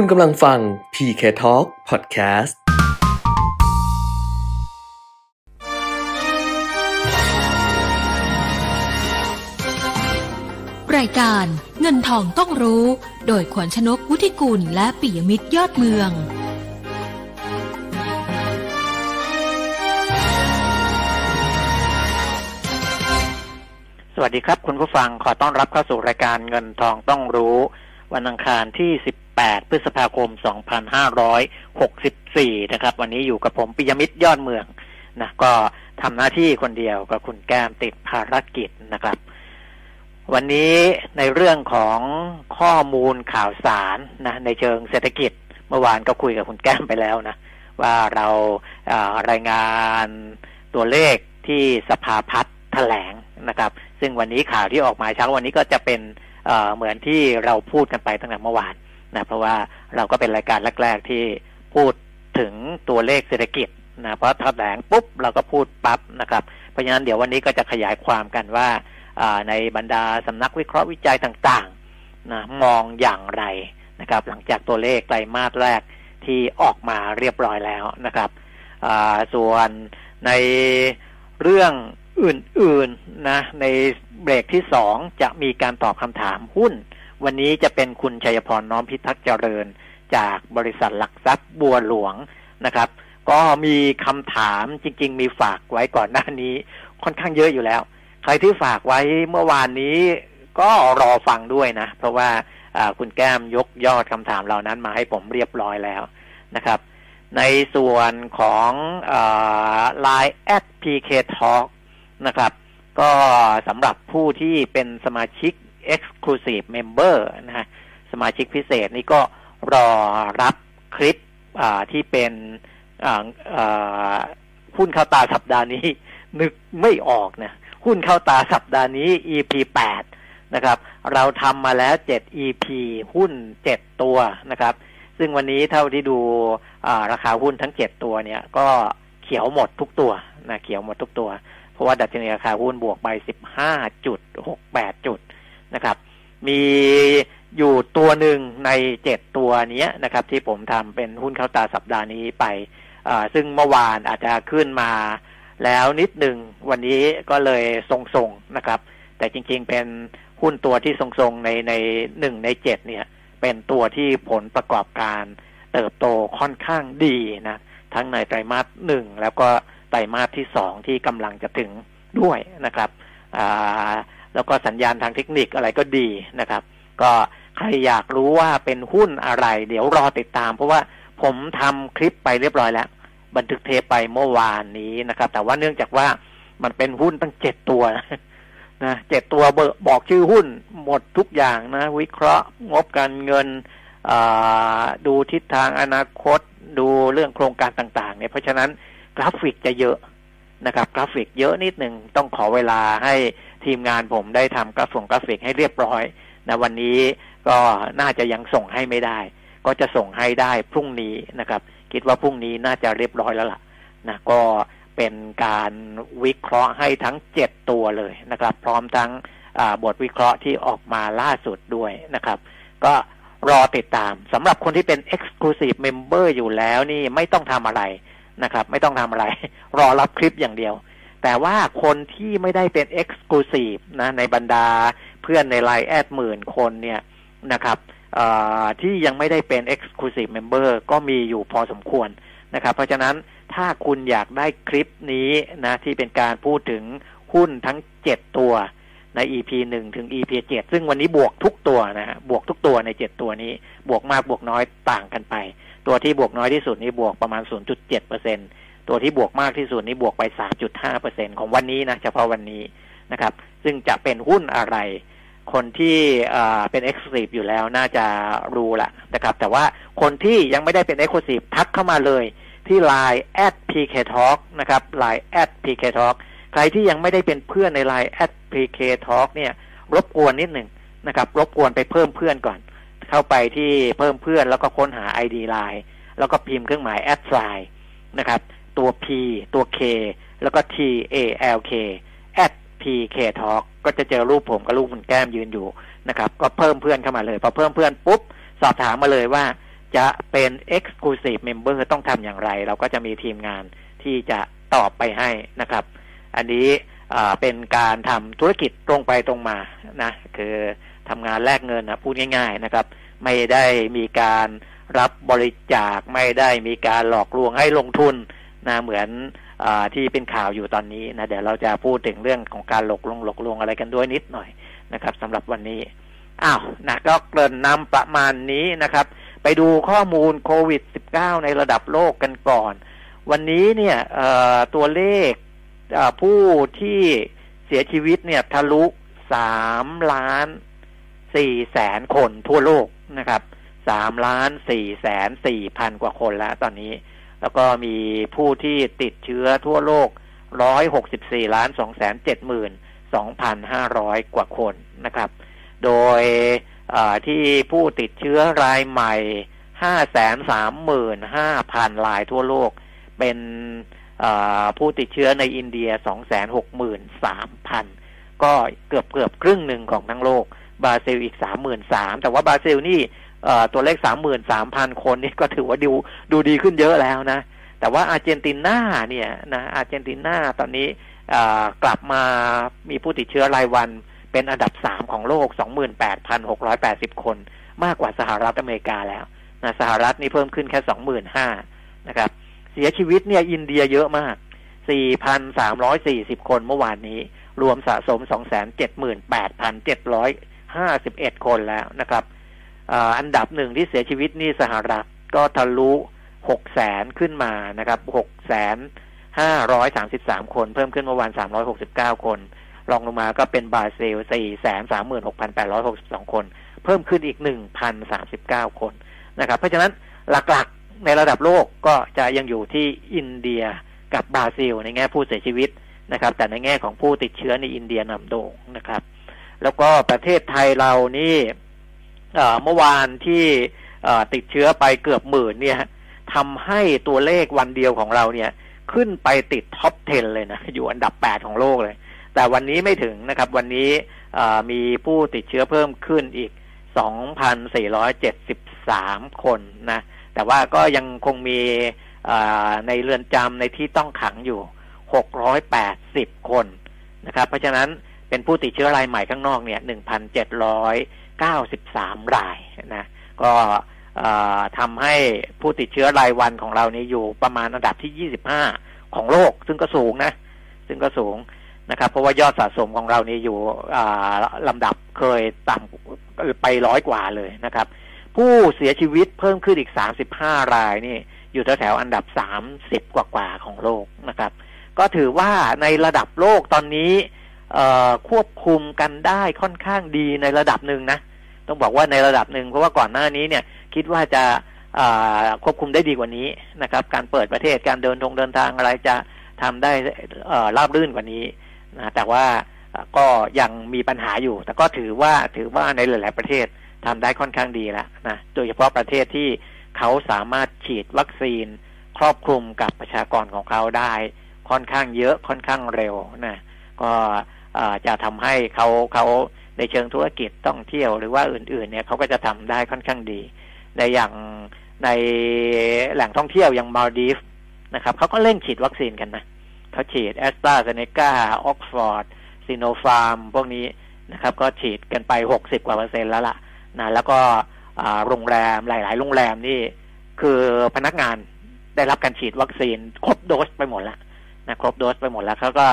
คุณกำลังฟัง PK Talk Podcast รายการเงินทองต้องรู้ โดยขวัญชนกวุฒิกุลและปิยมิตรยอดเมือง สวัสดีครับ คุณผู้ฟังขอต้อนรับเข้าสู่รายการเงินทองต้องรู้ วันอังคารที่ 18 พฤษภาคม 2564 นะครับ วันนี้อยู่กับผมปิยมิตรยอดเมืองนะก็ทำหน้าที่คนเดียวกับคุณแก้มติดภารกิจนะครับ วันนี้ในเรื่องของข้อมูลข่าวสารนะในเชิงเศรษฐกิจเมื่อวานก็คุยกับคุณแก้มไปแล้วนะ ว่าเรารายงานตัวเลขที่สภาพัฒน์แถลงนะครับ ซึ่งวันนี้ข่าวที่ออกมาเช้าวันนี้ก็จะเป็น เหมือนที่เราพูดกันไปตั้งแต่เมื่อวานนะเพราะว่าเราก็เป็นรายการแรก ๆ ที่พูดถึงตัวเลขเศรษฐกิจนะเพราะแถลงปุ๊บเราก็พูดปั๊บนะครับ เพราะฉะนั้นเดี๋ยววันนี้ก็จะขยายความกันว่าในบรรดาสำนักวิเคราะห์วิจัยต่างๆนะมองอย่างไรนะครับ หลังจากตัวเลขไตรมาสแรกที่ออกมาเรียบร้อยแล้วนะครับส่วนในเรื่อง อื่นๆนะในเบรกที่สองจะมีการตอบคำถามหุ้น วันนี้จะเป็นคุณชัยพรน้อมพิทักษ์เจริญ จากบริษัทหลักทรัพย์บัวหลวงนะครับ ก็มีคำถามจริง ๆ มีฝากไว้ก่อนหน้านี้ ค่อนข้างเยอะอยู่แล้ว ใครที่ฝากไว้เมื่อวานนี้ก็รอฟังด้วยนะ เพราะว่าคุณแก้มยกยอดคำถามเหล่านั้นมาให้ผมเรียบร้อยแล้วนะครับ ในส่วนของไลน์แอด PK Talk นะครับ ก็สำหรับผู้ที่เป็นสมาชิก Exclusive Member นะฮะสมาชิกพิเศษนี่ก็รอรับคลิปที่เป็นหุ้นเข้าตาสัปดาห์นี้ นึกไม่ออกนะหุ้นเข้าตาสัปดาห์นี้ EP แปดนะครับ เราทำมาแล้วเจ็ด EP หุ้นเจ็ดตัวนะครับ ซึ่งวันนี้เท่าที่ดูราคาหุ้นทั้งเจ็ดตัวเนี่ย ก็เขียวหมดทุกตัวนะเขียวหมดทุกตัว เพราะว่าดัชนีราคาหุ้นบวกไปสิบห้าจุดหกแปดจุดนะครับ มีอยู่ตัวหนึ่งในเจ็ดตัวนี้นะครับ ที่ผมทำเป็นหุ้นเข้าตาสัปดาห์นี้ไปซึ่งเมื่อวานอาจจะขึ้นมาแล้วนิดหนึ่งวันนี้ก็เลยทรงๆนะครับ แต่จริงๆเป็นหุ้นตัวที่ทรงๆในในหนึ่งในเจ็ดเนี่ย เป็นตัวที่ผลประกอบการเติบโตค่อนข้างดีนะ ทั้งในไตรมาสหนึ่งแล้วก็ รมาสที่สองที่กำลังจะถึงด้วยนะครับแล้วก็สัญญาณทางเทคนิคอะไรก็ดีนะครับ ก็ใครอยากรู้ว่าเป็นหุ้นอะไร เดี๋ยวรอติดตาม เพราะว่าผมทำคลิปไปเรียบร้อยแล้ว บันทึกเทปไปเมื่อวานนี้นะครับ แต่ว่าเนื่องจากว่ามันเป็นหุ้นตั้งเจ็ดตัวนะเจ็ดตัวบอกชื่อหุ้นหมดทุกอย่างนะ วิเคราะห์งบการเงินดูทิศทางอนาคต ดูเรื่องโครงการต่าง ๆ เนี่ยเพราะฉะนั้น กราฟิกจะเยอะนะครับ กราฟิกเยอะนิดหนึ่งต้องขอเวลาให้ทีมงานผมได้ทำกราฟิกกราฟิกให้เรียบร้อยนะวันนี้ก็น่าจะยังส่งให้ไม่ได้ ก็จะส่งให้ได้พรุ่งนี้นะครับ คิดว่าพรุ่งนี้น่าจะเรียบร้อยแล้วล่ะนะก็เป็นการวิเคราะห์ให้ทั้งเจ็ดตัวเลยนะครับ พร้อมทั้งบทวิเคราะห์ที่ออกมาล่าสุดด้วยนะครับ ก็รอติดตามสำหรับคนที่เป็น Exclusive Member อยู่แล้วนี่ไม่ต้องทำอะไร นะครับ ไม่ต้องทำอะไร รอรับคลิปอย่างเดียว แต่ว่าคนที่ไม่ได้เป็น Exclusive นะในบรรดาเพื่อนในไลน์แอดหมื่นคนเนี่ยนะครับที่ยังไม่ได้เป็น Exclusive Member ก็มีอยู่พอสมควรนะครับ เพราะฉะนั้นถ้าคุณอยากได้คลิปนี้นะที่เป็นการพูดถึงหุ้นทั้งเจ็ดตัวใน EP หนึ่งถึง EP เจ็ดซึ่งวันนี้บวกทุกตัวนะฮะบวกทุกตัวในเจ็ดตัวนี้ บวกมากบวกน้อยต่างกันไป ตัวที่บวกน้อยที่สุดนี้บวกประมาณ 0.7เปอร์เซ็นตัวที่บวกมากที่สุดนี้บวกไป 3.5เปอร์เซ็นของวันนี้นะเฉพาะวันนี้นะครับ ซึ่งจะเป็นหุ้นอะไร คนที่เป็น Exclusive อยู่แล้วน่าจะรู้ละนะครับ แต่ว่าคนที่ยังไม่ได้เป็น Exclusive ทักเข้ามาเลยที่ Line at pk talk นะครับ Line at pk talk ใครที่ยังไม่ได้เป็นเพื่อนใน Line at pk talk เนี่ย รบกวนนิดหนึ่งนะครับ รบกวนไปเพิ่มเพื่อนก่อน เข้าไปที่เพิ่มเพื่อนแล้วก็ค้นหา ID Line แล้วก็พิมพ์เครื่องหมาย at sign นะครับ ตัว P ตัว K แล้วก็ T A L K at pk talk ก็จะเจอรูปผมกับรูปคุณแก้มยืนอยู่นะครับ ก็เพิ่มเพื่อนเข้ามาเลยพอเพิ่มเพื่อนปุ๊บ สอบถามมาเลยว่าจะเป็น Exclusive Member ต้องทำอย่างไร เราก็จะมีทีมงานที่จะตอบไปให้นะครับ อันนี้เป็นการทำธุรกิจตรงไปตรงมานะ คือ ทำงานแลกเงินนะพูดง่าย ๆนะครับ ไม่ได้มีการรับบริจาคไม่ได้มีการหลอกลวงให้ลงทุนนะเหมือนอที่เป็นข่าวอยู่ตอนนี้นะเดี๋ยวเราจะพูดถึงเรื่องของการหลอกลวงหลอกลวงอะไรกันด้วยนิดหน่อยนะครับสำหรับวันนี้อ้าวนะก็เกริ่นนำประมาณนี้นะครับ ไปดูข้อมูลโควิด -19 ในระดับโลกกันก่อน วันนี้เนี่ยตัวเลขผู้ที่เสียชีวิตเนี่ยทะลุสามล้าน สี่แสนคนทั่วโลกนะครับสามล้านสี่แสนสี่พันกว่าคนแล้วตอนนี้ แล้วก็มีผู้ที่ติดเชื้อทั่วโลกร้อยหกสิบสี่ล้านสองแสนเจ็ดหมื่นสองพันห้าร้อยกว่าคนนะครับ โดยที่ผู้ติดเชื้อรายใหม่ห้าแสนสามหมื่นห้าพันรายทั่วโลก เป็นผู้ติดเชื้อในอินเดียสองแสนหกหมื่นสามพันก็เกือบเกือบครึ่งหนึ่งของทั้งโลก บราซิลอีกสามหมื่นสามแต่ว่าบราซิลนี่ตัวเลขสามหมื่นสามพันคนนี่ก็ถือว่าดูดูดีขึ้นเยอะแล้วนะ แต่ว่าอาร์เจนตินาเนี่ยนะอาร์เจนตินาตอนนี้กลับมามีผู้ติดเชื้อรายวันเป็นอันดับสามของโลกสองหมื่นแปดพันหกร้อยแปดสิบคน มากกว่าสหรัฐอเมริกาแล้วนะสหรัฐนี่เพิ่มขึ้นแค่สองหมื่นห้านะครับ เสียชีวิตเนี่ยอินเดียเยอะมากสี่พันสามร้อยสี่สิบคนเมื่อวานนี้ รวมสะสมสองแสนเจ็ดหมื่นแปดพันเจ็ดร้อย ห้าสิบเอ็ดคนแล้วนะครับอันดับหนึ่งที่เสียชีวิตนี่สหรัฐก็ทะลุหกแสนขึ้นมานะครับหกแสนห้าร้อยสามสิบสามคน เพิ่มขึ้นเมื่อวานสามร้อยหกสิบเก้าคน รองลงมาก็เป็นบราซิลสี่แสนสามหมื่นหกพันแปดร้อยหกสิบสองคน เพิ่มขึ้นอีกหนึ่งพันสามสิบเก้าคนนะครับ เพราะฉะนั้นหลักๆในระดับโลกก็จะยังอยู่ที่อินเดียกับบราซิล ในแง่ผู้เสียชีวิตนะครับ แต่ในแง่ของผู้ติดเชื้อในอินเดียนำโด่งนะครับ แล้วก็ประเทศไทยเรานี่เมื่อวานที่ติดเชื้อไปเกือบหมื่นเนี่ยทำให้ตัวเลขวันเดียวของเราเนี่ย ขึ้นไปติดท็อป 10 เลยนะ อยู่อันดับ 8 ของโลกเลย แต่วันนี้ไม่ถึงนะครับ วันนี้มีผู้ติดเชื้อเพิ่มขึ้นอีก 2,473 คนนะ แต่ว่าก็ยังคงมีในเรือนจำในที่ต้องขังอยู่ 680 คนนะครับ เพราะฉะนั้น เป็นผู้ติดเชื้อรายใหม่ข้างนอกเนี่ย1,793รายนะก็ทำให้ผู้ติดเชื้อรายวันของเรานี้อยู่ประมาณอันดับที่25ของโลก ซึ่งก็สูงนะ ซึ่งก็สูงนะครับ เพราะว่ายอดสะสมของเรานี้อยู่ลำดับเคยต่ำไปร้อยกว่าเลยนะครับ ผู้เสียชีวิตเพิ่มขึ้นอีก35รายนี่อยู่แถวๆอันดับ30กว่าๆของโลกนะครับ ก็ถือว่าในระดับโลกตอนนี้ ควบคุมกันได้ค่อนข้างดีในระดับหนึ่งนะต้องบอกว่าในระดับหนึ่งเพราะว่าก่อนหน้านี้เนี่ย คิดว่าจะควบคุมได้ดีกว่านี้นะครับ การเปิดประเทศการเดินทงเดินทางอะไรจะทำได้ราบรื่นกว่านี้นะแต่ว่าก็ยังมีปัญหาอยู่ แต่ก็ถือว่าถือว่าในหลาย ๆ ประเทศทำได้ค่อนข้างดีแล้วนะโดยเฉพาะประเทศที่เขาสามารถฉีดวัคซีน ครอบคลุมกับประชากรของเขาได้ ค่อนข้างเยอะค่อนข้างเร็วนะก็ จะทำให้เขาเขาในเชิงธุรกิจต้องเที่ยวหรือว่าอื่น ๆ เนี่ยเขาก็จะทำได้ค่อนข้างดี ในอย่างในแหล่งท่องเที่ยวอย่างมาลดีฟนะครับเขาก็เร่งฉีดวัคซีนกันนะเขาฉีดแอสตราเซเนกาออกซ์ฟอร์ดซีโนฟาร์มพวกนี้นะครับ ก็ฉีดกันไปหกสิบกว่าเปอร์เซ็นต์แล้วล่ะนะแล้วก็โรงแรมหลาย ๆ โรงแรมนี่คือพนักงานได้รับการฉีดวัคซีนครบโดสไปหมดแล้วนะครบโดสไปหมดแล้วเขาก็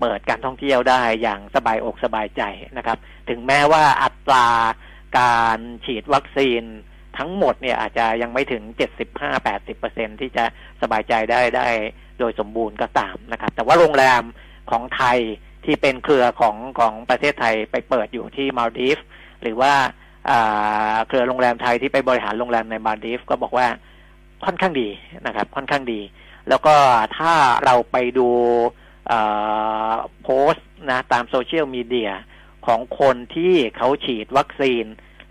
เปิดการท่องเที่ยวได้อย่างสบายอกสบายใจนะครับ ถึงแม้ว่าอัตราการฉีดวัคซีนทั้งหมดเนี่ยอาจจะยังไม่ถึง 75-80%ที่จะสบายใจได้ได้โดยสมบูรณ์ก็ตามนะครับ แต่ว่าโรงแรมของไทยที่เป็นเครือของของประเทศไทยไปเปิดอยู่ที่มาลดีฟหรือว่าเครือโรงแรมไทยที่ไปบริหารโรงแรมในมาลดีฟก็บอกว่าค่อนข้างดีนะครับ ค่อนข้างดี แล้วก็ถ้าเราไปดู โพสต์นะตามโซเชียลมีเดียของคนที่เขาฉีดวัคซีน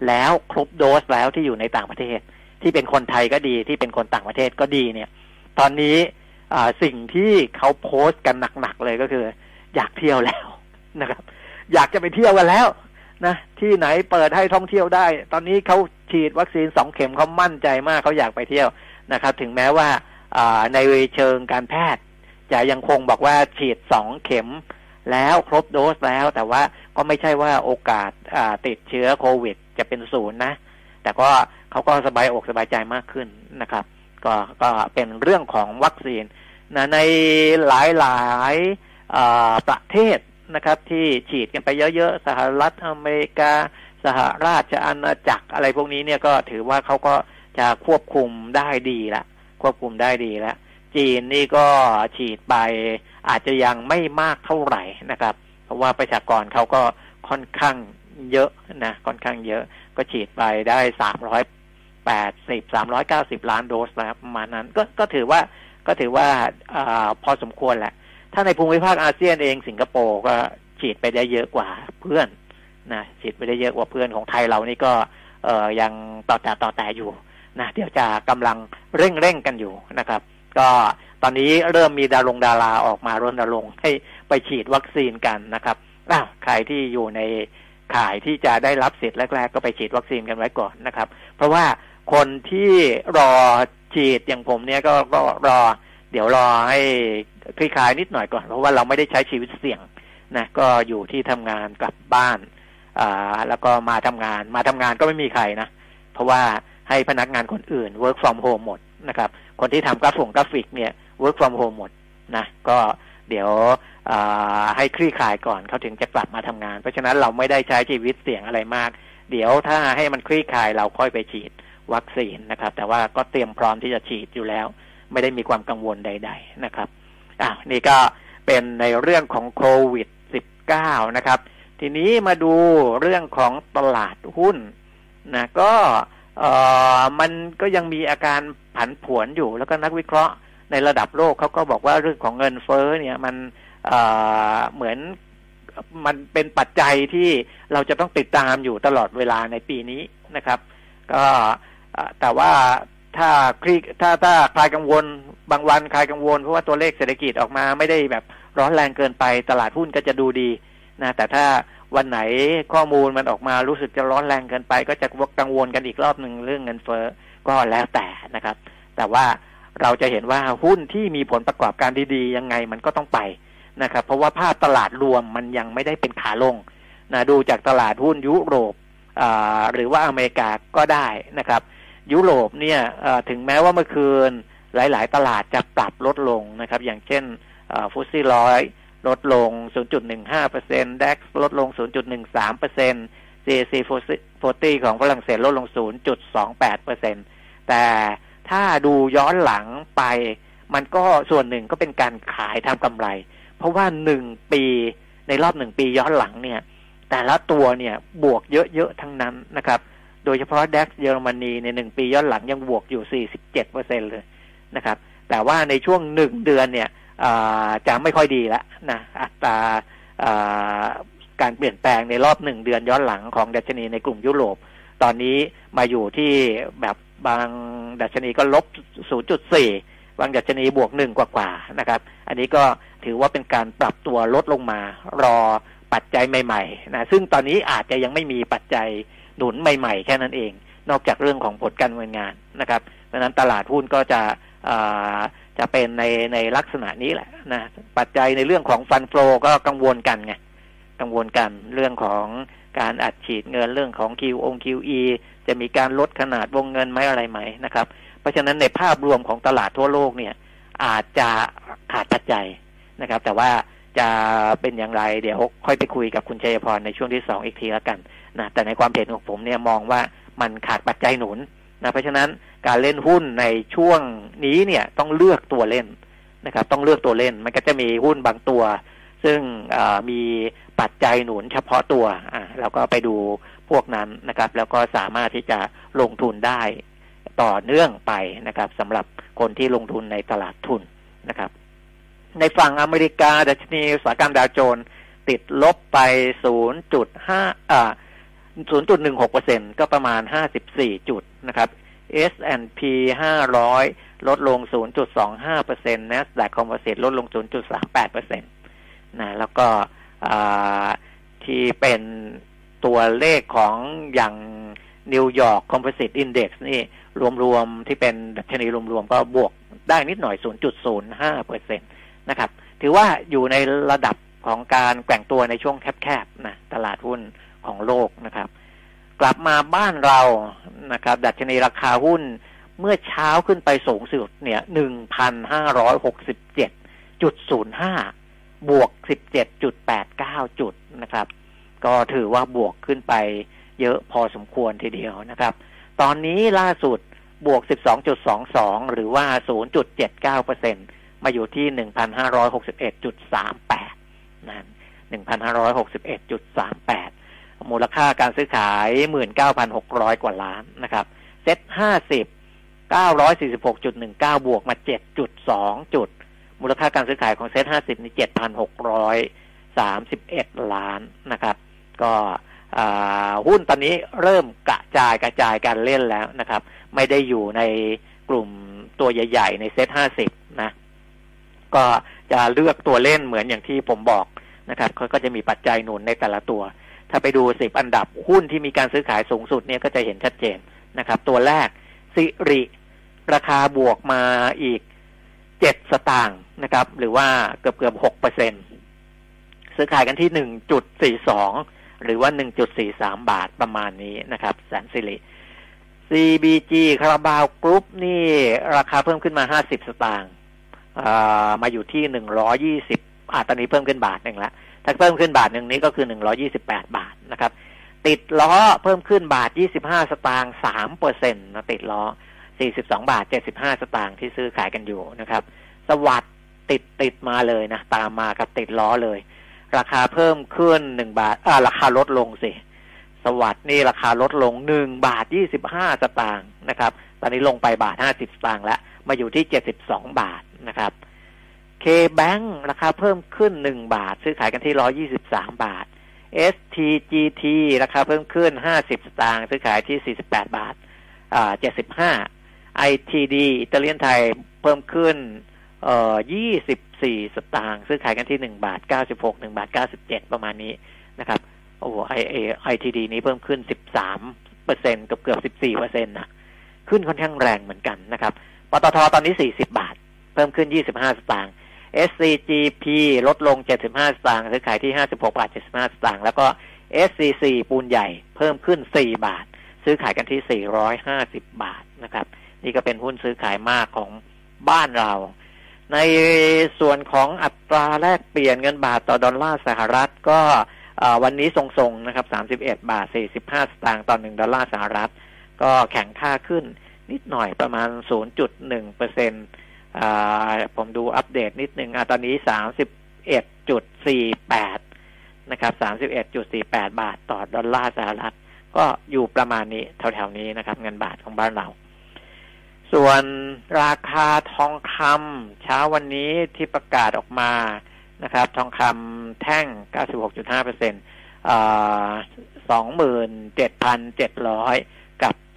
แล้วครบโดสแล้วที่อยู่ในต่างประเทศ ที่เป็นคนไทยก็ดีที่เป็นคนต่างประเทศก็ดีเนี่ย ตอนนี้สิ่งที่เขาโพสต์กันหนักๆเลยก็คือ อยากเที่ยวแล้วนะครับ อยากจะไปเที่ยวกันแล้วนะที่ไหนเปิดให้ท่องเที่ยวได้ ตอนนี้เขาฉีดวัคซีนสองเข็มเขามั่นใจมากเขาอยากไปเที่ยวนะครับ ถึงแม้ว่าในเชิงการแพทย์ จะยังคงบอกว่าฉีดสองเข็มแล้วครบโดสแล้ว แต่ว่าก็ไม่ใช่ว่าโอกาสติดเชื้อโควิด จะเป็นศูนย์นะ แต่ก็เขาก็สบายอกสบายใจมากขึ้นนะครับ ก็ก็เป็นเรื่องของวัคซีนนะในหลายหลายประเทศนะครับ ที่ฉีดกันไปเยอะๆ สหรัฐอเมริกา สหราชอาณาจักรอะไรพวกนี้เนี่ยก็ถือว่าเขาก็จะควบคุมได้ดีละควบคุมได้ดีแล้ว จีนนี่ก็ฉีดไปอาจจะยังไม่มากเท่าไหร่นะครับ เพราะว่าประชากรเขาก็ค่อนข้างเยอะนะค่อนข้างเยอะก็ฉีดไปได้สามร้อยแปดสิบสามร้อยเก้าสิบล้านโดสนะครับประมาณนั้นก็ก็ถือว่าก็ถือว่าอพอสมควรแหละ ถ้าในภูมิภาคอาเซียนเองสิงคโปร์ก็ฉีดไปได้เยอะกว่าเพื่อนนะฉีดไปได้เยอะกว่าเพื่อนของไทยเรานี่ก็เออยังต่อแต่ต่อแต่อยู่นะเดี๋ยวจะกำลังเร่งเร่งกันอยู่นะครับ ก็ตอนนี้เริ่มมีดารงดาราออกมารณรงค์ให้ไปฉีดวัคซีนกันนะครับอ้าวใครที่อยู่ในข่ายที่จะได้รับสิทธิ์แรก ๆ ก็ไปฉีดวัคซีนกันไว้ก่อนนะครับ เพราะว่าคนที่รอฉีดอย่างผมเนี่ยก็ก็รอ เดี๋ยวรอให้คลี่คลายนิดหน่อยก่อน เพราะว่าเราไม่ได้ใช้ชีวิตเสี่ยงนะก็อยู่ที่ทำงานกลับบ้านอ่าแล้วก็มาทำงานมาทำงานก็ไม่มีใครนะ เพราะว่าให้พนักงานคนอื่น work from home หมด นะครับ คนที่ทำกราฟิกกราฟิกเนี่ย work from home หมดนะก็เดี๋ยวให้คลี่คลายก่อนเขาถึงจะกลับมาทำงาน เพราะฉะนั้นเราไม่ได้ใช้ชีวิตเสี่ยงอะไรมาก เดี๋ยวถ้าให้มันคลี่คลายเราค่อยไปฉีดวัคซีนนะครับ แต่ว่าก็เตรียมพร้อมที่จะฉีดอยู่แล้ว ไม่ได้มีความกังวลใด ๆนะครับอ่านี่ก็เป็นในเรื่องของโควิด -19 นะครับ ทีนี้มาดูเรื่องของตลาดหุ้นนะก็ เอ่อมันก็ยังมีอาการผันผวนอยู่ แล้วก็นักวิเคราะห์ในระดับโลกเขาก็บอกว่าเรื่องของเงินเฟ้อเนี่ยมันเอ่อเหมือนมันเป็นปัจจัยที่เราจะต้องติดตามอยู่ตลอดเวลาในปีนี้นะครับ ก็แต่ว่าถ้าคลีถ้าถ้าคลายกังวล บางวันคลายกังวลเพราะว่าตัวเลขเศรษฐกิจออกมาไม่ได้แบบร้อนแรงเกินไปตลาดหุ้นก็จะดูดีนะแต่ถ้า วันไหนข้อมูลมันออกมารู้สึกจะร้อนแรงเกินไป ก็จะกังวลกันอีกรอบหนึ่งเรื่องเงินเฟ้อก็แล้วแต่นะครับ แต่ว่าเราจะเห็นว่าหุ้นที่มีผลประกอบการดีๆ ยังไงมันก็ต้องไปนะครับ เพราะว่าภาพตลาดรวมมันยังไม่ได้เป็นขาลงนะดูจากตลาดหุ้นยุโรปหรือว่าอเมริกาก็ได้นะครับ ยุโรปเนี่ยถึงแม้ว่าเมื่อคืนหลาย ๆ ตลาดจะปรับลดลงนะครับ อย่างเช่นฟุตซี่ร้อย ลดลง 0.15% DAX ลดลง 0.13% CAC 40 ของฝรั่งเศสลดลง 0.28%แต่ถ้าดูย้อนหลังไป มันก็ส่วนหนึ่งก็เป็นการขายทำกำไร เพราะว่าหนึ่งปีในรอบหนึ่งปีย้อนหลังเนี่ย แต่ละตัวเนี่ยบวกเยอะๆทั้งนั้นนะครับ โดยเฉพาะดัคเยอรมนีในหนึ่งปีย้อนหลังยังบวกอยู่ 47เปอร์เซ็นเลยนะครับ แต่ว่าในช่วงหนึ่งเดือนเนี่ย จะไม่ค่อยดีแล้วนะอัตราการเปลี่ยนแปลงในรอบหนึ่งเดือนย้อนหลังของดัชนีในกลุ่มยุโรป ตอนนี้มาอยู่ที่แบบบางดัชนีก็ลบ 0.4 บางดัชนีบวกหนึ่งกว่าๆนะครับ อันนี้ก็ถือว่าเป็นการปรับตัวลดลงมารอปัจจัยใหม่ๆนะซึ่งตอนนี้อาจจะยังไม่มีปัจจัยหนุนใหม่ ๆ แค่นั้นเอง นอกจากเรื่องของผลการเงินงานนะครับเพราะนั้นตลาดหุ้นก็จะ จะเป็นในในลักษณะนี้แหละนะปัจจัยในเรื่องของฟันโฟก็กังวลกันไงกังวลกันเรื่องของการอัดฉีดเงินเรื่องของ Q อง QE จะมีการลดขนาดวงเงินไหมอะไรไหมนะครับ เพราะฉะนั้นในภาพรวมของตลาดทั่วโลกเนี่ย อาจจะขาดปัจจัยนะครับ แต่ว่าจะเป็นอย่างไรเดี๋ยวค่อยไปคุยกับคุณชัยพรในช่วงที่สองอีกทีแล้วกันนะแต่ในความเห็นของผมเนี่ยมองว่ามันขาดปัจจัยหนุนนะเพราะฉะนั้น การเล่นหุ้นในช่วงนี้เนี่ยต้องเลือกตัวเล่นนะครับ ต้องเลือกตัวเล่น มันก็จะมีหุ้นบางตัว ซึ่งมีปัจจัยหนุนเฉพาะตัวอ่าเราก็ไปดูพวกนั้นนะครับ แล้วก็สามารถที่จะลงทุนได้ต่อเนื่องไปนะครับสำหรับคนที่ลงทุนในตลาดทุนนะครับ ในฝั่งอเมริกาดัชนีสากรรมดาวโจนส์ติดลบไป 0.5อ่า0.16%ก็ประมาณ 54 จุดนะครับ S&P 500 ลดลง 0.25% NASDAQ Composite ลดลง 0.38%นะแล้วก็ที่เป็นตัวเลขของอย่างนิวยอร์กคอมเพรสิตอินเด็กซ์นี่รวมๆ ที่เป็นดัชนีรวมๆ ก็บวกได้นิดหน่อย 0.05เปอร์เซ็นตนะครับ ถือว่าอยู่ในระดับของการแกว่งตัวในช่วงแคบๆนะตลาดหุ้นของโลกนะครับ กลับมาบ้านเรานะครับ ดัชนีราคาหุ้นเมื่อเช้าขึ้นไปสูงสุดเนี่ยหนึ่งพันห้าร้อยหกสิบเจ็ดจุดศูนย์ห้าบวกสิบเจ็ดจุดแปดเก้าจุดนะครับ ก็ถือว่าบวกขึ้นไปเยอะพอสมควรทีเดียวนะครับ ตอนนี้ล่าสุดบวก 12.22 หรือว่า 0.79เปอร์เซ็นมาอยู่ที่ 1,561.38 นั่น 1,561.38 มูลค่าการซื้อขาย19,600กว่าล้านนะครับ เซ็ต50 946.19บวกมา7.2จุด มูลค่าการซื้อขายของเซ็ต50นี่7,631ล้านนะครับ ก็หุ้นตอนนี้เริ่มกระจายกระจายการเล่นแล้วนะครับ ไม่ได้อยู่ในกลุ่มตัวใหญ่ ๆ ในเซ็ตห้าสิบนะ ก็จะเลือกตัวเล่นเหมือนอย่างที่ผมบอกนะครับเขาก็จะมีปัจจัยหนุนในแต่ละตัว ถ้าไปดูสิบอันดับหุ้นที่มีการซื้อขายสูงสุดเนี่ยก็จะเห็นชัดเจนนะครับ ตัวแรกสิริ ราคาบวกมาอีกเจ็ดสตางค์นะครับ หรือว่าเกือบเกือบหกเปอร์เซ็นซื้อขายกันที่หนึ่งจุดสี่สองหรือว่า1.43บาทประมาณนี้นะครับ แสนสิริ CBG คาราบาวกรุ๊ปนี่ราคาเพิ่มขึ้นมา50สตางค์มาอยู่ที่120อ่าตอนนี้เพิ่มขึ้นบาทหนึ่งแล้ว ถ้าเพิ่มขึ้นบาทหนึ่งนี้ก็คือ128บแปดบาทนะครับ ติดล้อเพิ่มขึ้นบาท25สตางค์3เปอร์เซ็นต์นะติดล้อ42บสองบาท75สตางค์ที่ซื้อขายกันอยู่นะครับ สวัสดติดติดมาเลยนะ ตามมากับติดล้อเลย ราคาเพิ่มขึ้นหนึ่งบาทอ่าราคาลดลงสิ สวัสด์นี่ราคาลดลงหนึ่งบาทยี่สิบห้าสตางค์นะครับ ตอนนี้ลงไปบาทห้าสิบสตางค์แล้วมาอยู่ที่เจ็ดสิบสองบาทนะครับ เคแบงราคาเพิ่มขึ้นหนึ่งบาท ซื้อขายกันที่ร้อยี่สิบสามบาท STGT ราคาเพิ่มขึ้นห้าสิบสตางค์ซื้อขายที่สี่สิบแปดบาทอ่าเจ็ดสิบห้า ITD อิตาเลียนไทยเพิ่มขึ้นเอ่อยี่สิบสี่สตางค์ซื้อขายกันที่หนึ่งบาทเก้าสิบหกหนึ่งบาทเก้าสิบเจ็ดประมาณนี้นะครับโอ้โหไอเอ ITD นี้เพิ่มขึ้นสิบสามเปอร์เซ็นต์กับเกือบสิบสี่เปอร์เซ็นต์นะขึ้นค่อนข้างแรงเหมือนกันนะครับปตทตอนนี้สี่สิบบาท เพิ่มขึ้นยี่สิบห้าสตางค์ SCGP ลดลงเจ็ดสิบห้าสตางค์ซื้อขายที่ห้าสิบหกบาทเจ็ดสิบห้าสตางค์แล้วก็ SCC ปูนใหญ่เพิ่มขึ้นสี่บาท ซื้อขายกันที่สี่ร้อยห้าสิบบาทนะครับ นี่ก็เป็นหุ้นซื้อขายมากของบ้านเรา ในส่วนของอัตราแลกเปลี่ยนเงินบาทต่อดอลลาร์สหรัฐก็วันนี้ทรงๆนะครับ 31 บาท 45 สตางค์ต่อ 1 ดอลลาร์สหรัฐ ก็แข็งค่าขึ้นนิดหน่อยประมาณ 0.1เปอร์เซ็นต์ ผมดูอัปเดตนิดนึงอตอนนี้31.48นะครับ31.48บเอ็ดจุดสี่แปดบาทต่อดอลลาร์สหรัฐ ก็อยู่ประมาณนี้แถวๆนี้นะครับ เงินบาทของบ้านเรา ส่วนราคาทองคำเช้าวันนี้ที่ประกาศออกมานะครับ ทองคำแท่ง 96.5เปอร์เซ็นต์สองหมื่นเจ็ดพันเจ็ดร้อย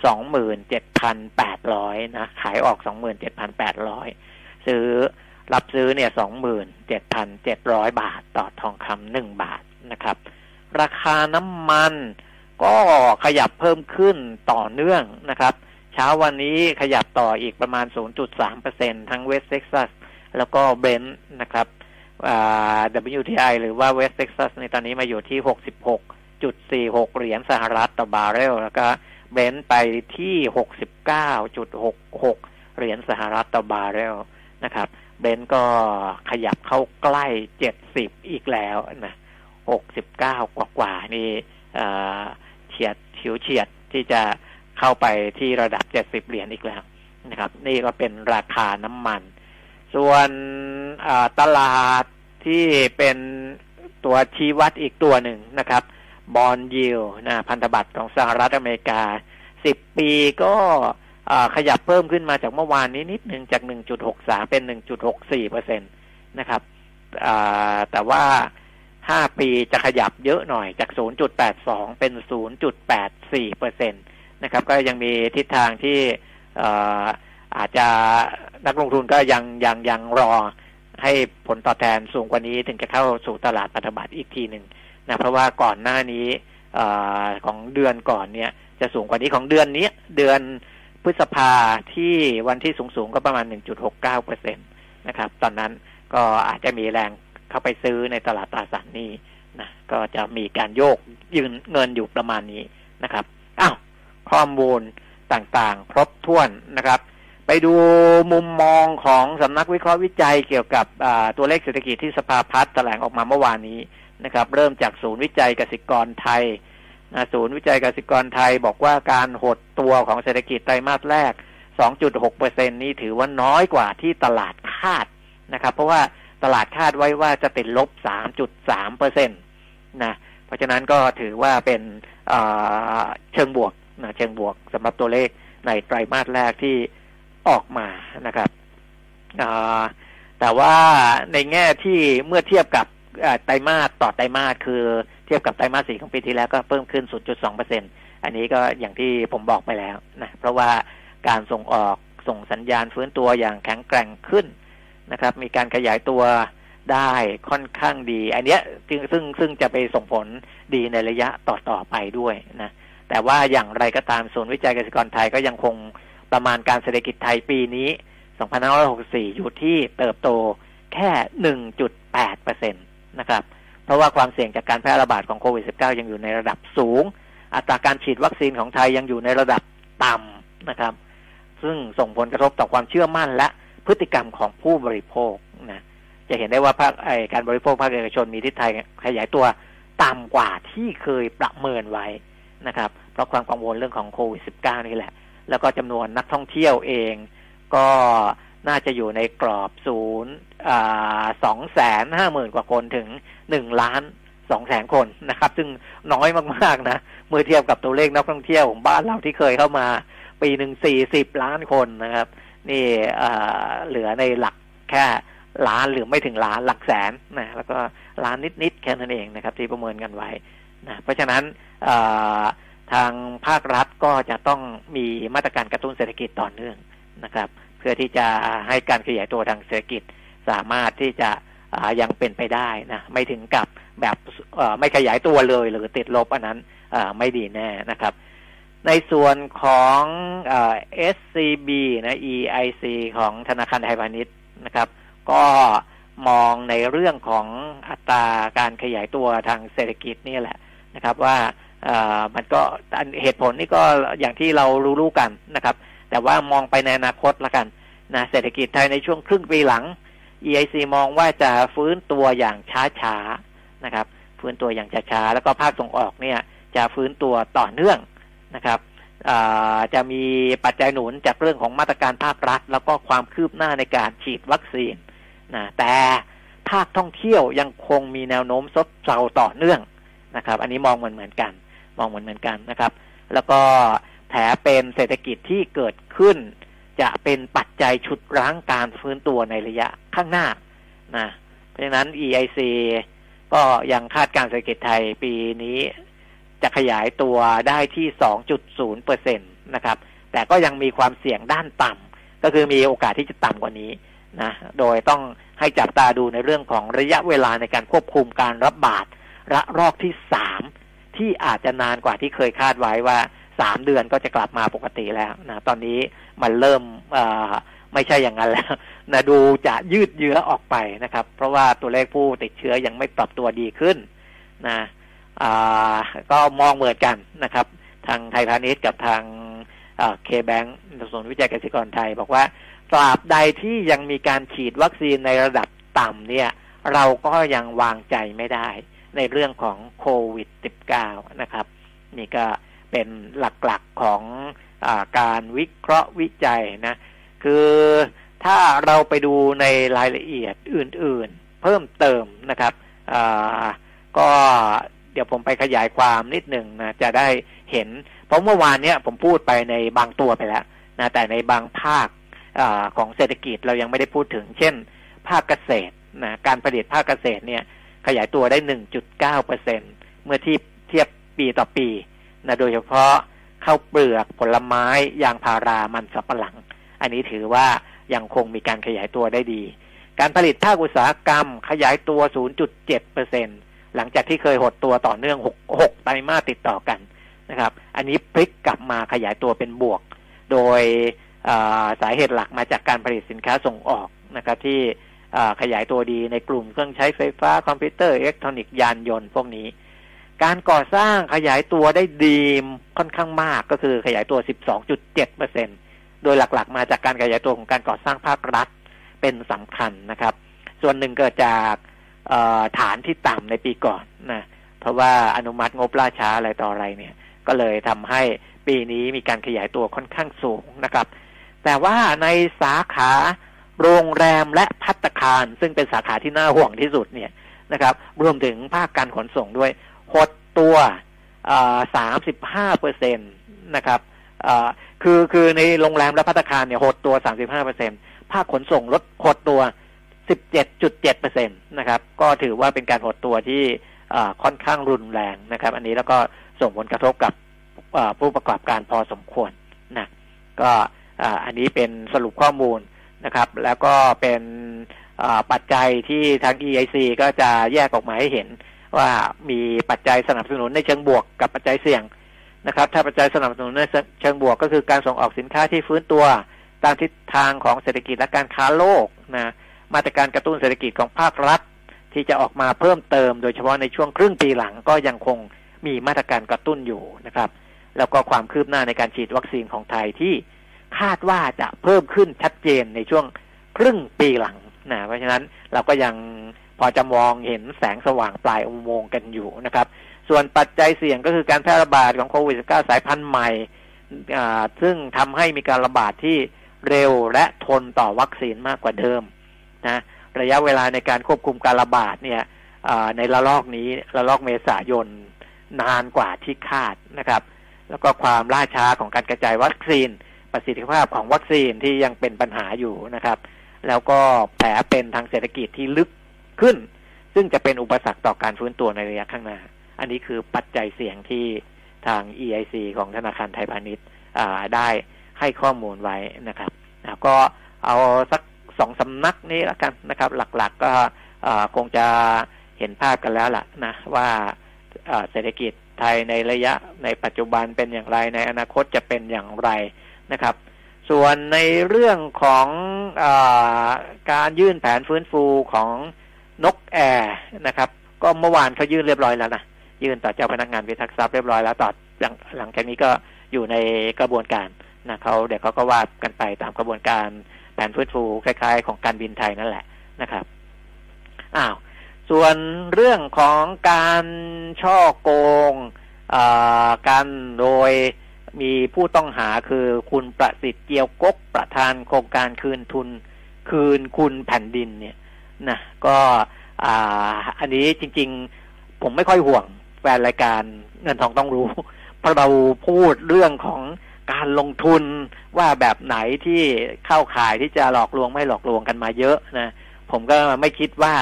สองหมื่นเจ็ดพันแปดร้อยนะ ขายออกสองหมื่นเจ็ดพันแปดร้อยซื้อรับซื้อเนี่ยสองหมื่นเจ็ดพันเจ็ดร้อยบาทต่อทองคำหนึ่งบาทนะครับ ราคาน้ำมันก็ขยับเพิ่มขึ้นต่อเนื่องนะครับ เช้าวันนี้ขยับต่ออีกประมาณ 0.3%ทั้ง West Texas แล้วก็ Brent นะครับ WTI หรือว่า West Texas ในตอนนี้มาอยู่ที่ 66.46 เหรียญสหรัฐต่อบาร์เรลแล้วก็ Brent ไปที่69.66เก้าจุดหกหกเหรียญสหรัฐต่อบาร์เรลนะครับ Brent ก็ขยับเข้าใกล้70อีกแล้วนะ69กว่ากว่านี่เฉียดฉิวเฉียดที่จะเข้าไปที่ระดับเจ็ดสิบเหรียญอีกแล้วนะครับ นี่ก็เป็นราคาน้ำมัน ส่วนตลาดที่เป็นตัวชี้วัดอีกตัวหนึ่งนะครับ บอลยิวนะพันธบัตรของสหรัฐอเมริกาสิบปีก็ขยับเพิ่มขึ้นมาจากเมื่อวานนี้นิดหนึ่งจากหนึ่งจุดหกสาเป็นหนึ่งจุดหกสี่เปอร์เซ็นตนะครับแต่ว่าห้าปีจะขยับเยอะหน่อยจากศูนย์จุดแปดสองเป็นศูนย์จุดแปดสี่เปอร์เซ็นต์นะครับ ก็ยังมีทิศทางที่อาจจะนักลงทุนก็ยังยังยังรอให้ผลตอบแทนสูงกว่านี้ถึงจะเข้าสู่ตลาดพันธบัตรอีกทีหนึ่ง นะเพราะว่าก่อนหน้านี้อของเดือนก่อนเนี่ย จะสูงกว่านี้ของเดือนนี้เดือนพฤษภาที่วันที่สูงๆก็ประมาณ 1.69เปอร์เซ็นตนะครับ ตอนนั้นก็อาจจะมีแรงเข้าไปซื้อในตลาดตราสารหนี้นะก็จะมีการโยกยืนเงินอยู่ประมาณนี้นะครับอ้าวข้อมูลต่างๆ ครบถ้วนนะครับ ไปดูมุมมองของสำนักวิเคราะห์วิจัยเกี่ยวกับตัวเลขเศรษฐกิจที่สภาพัฒน์แถลงออกมาเมื่อวานนี้ นะครับ เริ่มจากศูนย์วิจัยกสิกรไทยศูนย์วิจัยกสิกรไทยบอกว่าการหดตัวของเศรษฐกิจไตรมาสแรก 2.6เปอร์เซ็นนี้ถือว่าน้อยกว่าที่ตลาดคาดนะครับ เพราะว่าตลาดคาดไว้ว่าจะติดลบ 3.3เปอร์เซ็นตนะเพราะฉะนั้นก็ถือว่าเป็นเชิงบวกนะเชิงบวกสำหรับตัวเลขในไตรมาสแรกที่ออกมานะครับแต่ว่าในแง่ที่เมื่อเทียบกับ ไตรมาสต่อไตรมาสคือเทียบกับไตรมาสสี่ของปีที่แล้วก็เพิ่มขึ้น 0.2เปอร์เซ็นอันนี้ก็อย่างที่ผมบอกไปแล้วนะเพราะว่าการส่งออกส่งสัญญาณฟื้นตัวอย่างแข็งแกร่งขึ้นนะครับ มีการขยายตัวได้ค่อนข้างดี อันเนี้ยซึ่งซึ่งซึ่งจะไปส่งผลดีในระยะต่อต่อไปด้วยนะแต่ว่าอย่างไรก็ตามศูนย์วิจัยเกษตรกรไทยก็ยังคงประมาณการเศรษฐกิจไทยปีนี้ 2564 อยู่ที่เติบโตแค่ 1.8เปอร์เซ็นต นะครับ เพราะว่าความเสี่ยงจากการแพร่ระบาดของโควิด -19 ยังอยู่ในระดับสูง อัตราการฉีดวัคซีนของไทยยังอยู่ในระดับต่ำนะครับ ซึ่งส่งผลกระทบต่อความเชื่อมั่นและพฤติกรรมของผู้บริโภคนะจะเห็นได้ว่าภาคการบริโภคภาคเอกชนมีทิศทางขยายตัวต่ำกว่าที่เคยประเมินไว้นะครับ เพราะความกังวลเรื่องของโควิด -19 นี่แหละ แล้วก็จำนวนนักท่องเที่ยวเองก็ น่าจะอยู่ในกรอบศูนย์สองแสนห้าหมื่นกว่าคนถึงหนึ่งล้านสองแสนคนนะครับ ซึ่งน้อยมากๆนะ เมื่อเทียบกับตัวเลขนักท่องเที่ยวของบ้านเราที่เคยเข้ามา ปีหนึ่งสี่สิบล้านคนนะครับ นี่เหลือในหลักแค่ล้านหรือไม่ถึงล้านหลักแสนนะแล้วก็ล้านนิดๆแค่นั้นเองนะครับ ที่ประเมินกันไว้นะเพราะฉะนั้นทางภาครัฐก็จะต้องมีมาตรการกระตุ้นเศรษฐกิจต่อเนื่องนะครับ พื่อที่จะให้การขยายตัวทางเศรษฐกิจสามารถที่จะยังเป็นไปได้นะไม่ถึงกับแบบไม่ขยายตัวเลยหรือติดลบอันนั้นไม่ดีแน่นะครับ ในส่วนของเอ SCB นะ EIC ของธนาคารไทยพาณิชย์นะครับ ก็มองในเรื่องของอัตราการขยายตัวทางเศรษฐกิจนี่แหละนะครับ ว่ามันก็เหตุผลนี่ก็อย่างที่เรารู้ๆกันนะครับ แต่ว่ามองไปในอนาคตละกันนะเศรษฐกิจไทยในช่วงครึ่งปีหลัง EIC มองว่าจะฟื้นตัวอย่างช้าๆนะครับ ฟื้นตัวอย่างช้าๆแล้วก็ภาคส่งออกเนี่ย จะฟื้นตัวต่อเนื่องนะครับจะมีปัจจัยหนุนจากเรื่องของมาตรการภาครัฐ แล้วก็ความคืบหน้าในการฉีดวัคซีนนะแต่ภาคท่องเที่ยวยังคงมีแนวโน้มซบเซาต่อเนื่องนะครับ อันนี้มองเหมือนเหมือนกัน มองเหมือนเหมือนกันนะครับ แล้วก็ แถเป็นเศรษฐกิจที่เกิดขึ้น จะเป็นปัจจัยชุดรั้งการฟื้นตัวในระยะข้างหน้านะเพราะฉะนั้น EIC ก็ยังคาดการเศรษฐกิจไทยปีนี้จะขยายตัวได้ที่ 2.0เปอร์เซ็นตนะครับ แต่ก็ยังมีความเสี่ยงด้านต่ำ ก็คือมีโอกาสที่จะต่ำกว่านี้นะ โดยต้องให้จับตาดูในเรื่องของระยะเวลาในการควบคุมการระบาดระลอกที่สามที่อาจจะนานกว่าที่เคยคาดไว้ว่า สามเดือนก็จะกลับมาปกติแล้วนะตอนนี้มันเริ่มไม่ใช่อย่างนั้นแล้วนะดูจะยืดเยื้อออกไปนะครับ เพราะว่าตัวเลขผู้ติดเชื้อยังไม่ปรับตัวดีขึ้นนะก็มองเหมือนกันนะครับ ทางไทยพาณิชย์กับทางเคแบงก์ส่วนวิจัยเกษตรกรไทย บอกว่าตราบใดที่ยังมีการฉีดวัคซีนในระดับต่ำเนี่ย เราก็ยังวางใจไม่ได้ในเรื่องของโควิด -19 นะครับ นี่ก็ เป็นหลักๆของอการวิเคราะห์วิจัยนะ คือถ้าเราไปดูในรายละเอียดอื่นๆ เพิ่มเติมนะครับก็เดี๋ยวผมไปขยายความนิดหนึ่งนะจะได้เห็น เพราะเมื่อวานเนี้ยผมพูดไปในบางตัวไปแล้วนะแต่ในบางภาคอของเศรษฐกิจเรายังไม่ได้พูดถึง เช่น ภาคเกษตรนะการผลิตภาคเกษตรเนี่ยขยายตัวได้ 1.9เปอร์เซ็นเมื่อที่เทียบปีต่อปี นะโดยเฉพาะข้าวเปลือกผลไม้ยางพารามันสับปะหลัง อันนี้ถือว่ายังคงมีการขยายตัวได้ดี การผลิตภาคอุตสาหกรรมขยายตัว 0.7เปอร์เซ็นหลังจากที่เคยหดตัวต่อเนื่อง 6 6ไตรมาสติดต่อกันนะครับ อันนี้พลิกกลับมาขยายตัวเป็นบวก โดยสาเหตุหลักมาจากการผลิตสินค้าส่งออกนะครับที่ขยายตัวดีในกลุ่มเครื่องใช้ไฟฟ้าคอมพิวเตอร์อิเล็กทรอนิกส์ยานยนต์พวกนี้ การก่อสร้างขยายตัวได้ดีค่อนข้างมากก็คือขยายตัว 12.7เปอร์เซ็นต์โดยหลักๆ มาจากการขยายตัวของการก่อสร้างภาครัฐเป็นสำคัญนะครับ ส่วนหนึ่งเกิดจากฐานที่ต่ำในปีก่อนนะเพราะว่าอนุมัติงบล่าช้าอะไรต่ออะไรเนี่ย ก็เลยทำให้ปีนี้มีการขยายตัวค่อนข้างสูงนะครับ แต่ว่าในสาขาโรงแรมและพัตคาร ซึ่งเป็นสาขาที่น่าห่วงที่สุดเนี่ยนะครับ รวมถึงภาคการขนส่งด้วย หดตัวสามสิบห้าเปอร์เซ็นตนะครับคือคือในโรงแรมและพัตคารเนี่ยหดตัวสามสิบห้าเปอร์เซ็นภาคขนส่งลดหดตัวสิบเจ็ดจุดเจ็ดเปอร์เซ็นตนะครับ ก็ถือว่าเป็นการหดตัวที่ค่อนข้างรุนแรงนะครับ อันนี้แล้วก็ส่งผลกระทบกับผู้ประกอบการพอสมควรนะก็อันนี้เป็นสรุปข้อมูลนะครับ แล้วก็เป็นปัจจัยที่ทาง EIC ก็จะแยกออกมาให้เห็น ว่ามีปัจจัยสนับสนุนในเชิงบวกกับปัจจัยเสี่ยงนะครับ ถ้าปัจจัยสนับสนุนในเชิงบวกก็คือการส่งออกสินค้าที่ฟื้นตัวตามทิศทางของเศรษฐกิจและการค้าโลกนะมาตรการกระตุ้นเศรษฐกิจของภาครัฐ ที่จะออกมาเพิ่มเติม โดยเฉพาะในช่วงครึ่งปีหลังก็ยังคงมีมาตรการกระตุ้นอยู่นะครับ แล้วก็ความคืบหน้าในการฉีดวัคซีนของไทยที่คาดว่าจะเพิ่มขึ้นชัดเจนในช่วงครึ่งปีหลังนะเพราะฉะนั้นเราก็ยัง อจะมองเห็นแสงสว่างปลายอุโมงค์กันอยู่นะครับ ส่วนปัจจัยเสี่ยงก็คือการแพร่ระบาดของโควิด -19 สายพันธุ์ใหม่ ซึ่งทำให้มีการระบาดที่เร็วและทนต่อวัคซีนมากกว่าเดิมนะระยะเวลาในการควบคุมการระบาดเนี่ยในระลอกนี้ระลอกเมษายนนานกว่าที่คาดนะครับ แล้วก็ความล่าช้าของการกระจายวัคซีน ประสิทธิภาพของวัคซีนที่ยังเป็นปัญหาอยู่นะครับ แล้วก็แผลเป็นทางเศรษฐกิจที่ลึก ขึ้น ซึ่งจะเป็นอุปสรรคต่อการฟื้นตัวในระยะข้างหน้า อันนี้คือปัจจัยเสี่ยงที่ทาง EIC ของธนาคารไทยพาณิชย์ได้ให้ข้อมูลไว้นะครับก็เอาสักสองสำนักนี้แล้วกันนะครับ หลักๆก็คงจะเห็นภาพกันแล้วล่ะนะว่าเศรษฐกิจไทยในระยะในปัจจุบันเป็นอย่างไรในอนาคตจะเป็นอย่างไรนะครับ ส่วนในเรื่องของอการยื่นแผนฟื้นฟูของ นกแอร์นะครับ ก็เมื่อวานเขายื่นเรียบร้อยแล้วนะยื่นต่อเจ้าพนักงานพิทักษ์ทรัพย์เรียบร้อยแล้วต่อหลังหลังจากนี้ก็อยู่ในกระบวนการนะเขาเดี๋ยวเขาก็ว่ากันไปตามกระบวนการแผนฟื้นฟูคล้ายๆ ของการบินไทยนั่นแหละนะครับอ้าวส่วนเรื่องของการช่อโกงกันโดยมีผู้ต้องหาคือคุณประสิทธิ์เกียวกกประธานโครงการคืนทุน คืนคุณแผ่นดินเนี่ย นะก็อันนี้จริง ๆ ผมไม่ค่อยห่วงแฟนรายการเงินทองต้องรู้ เพราะเราพูดเรื่องของการลงทุนว่าแบบไหนที่เข้าข่ายที่จะหลอกลวงไม่หลอกลวงกันมาเยอะนะ ผมก็ไม่คิดว่า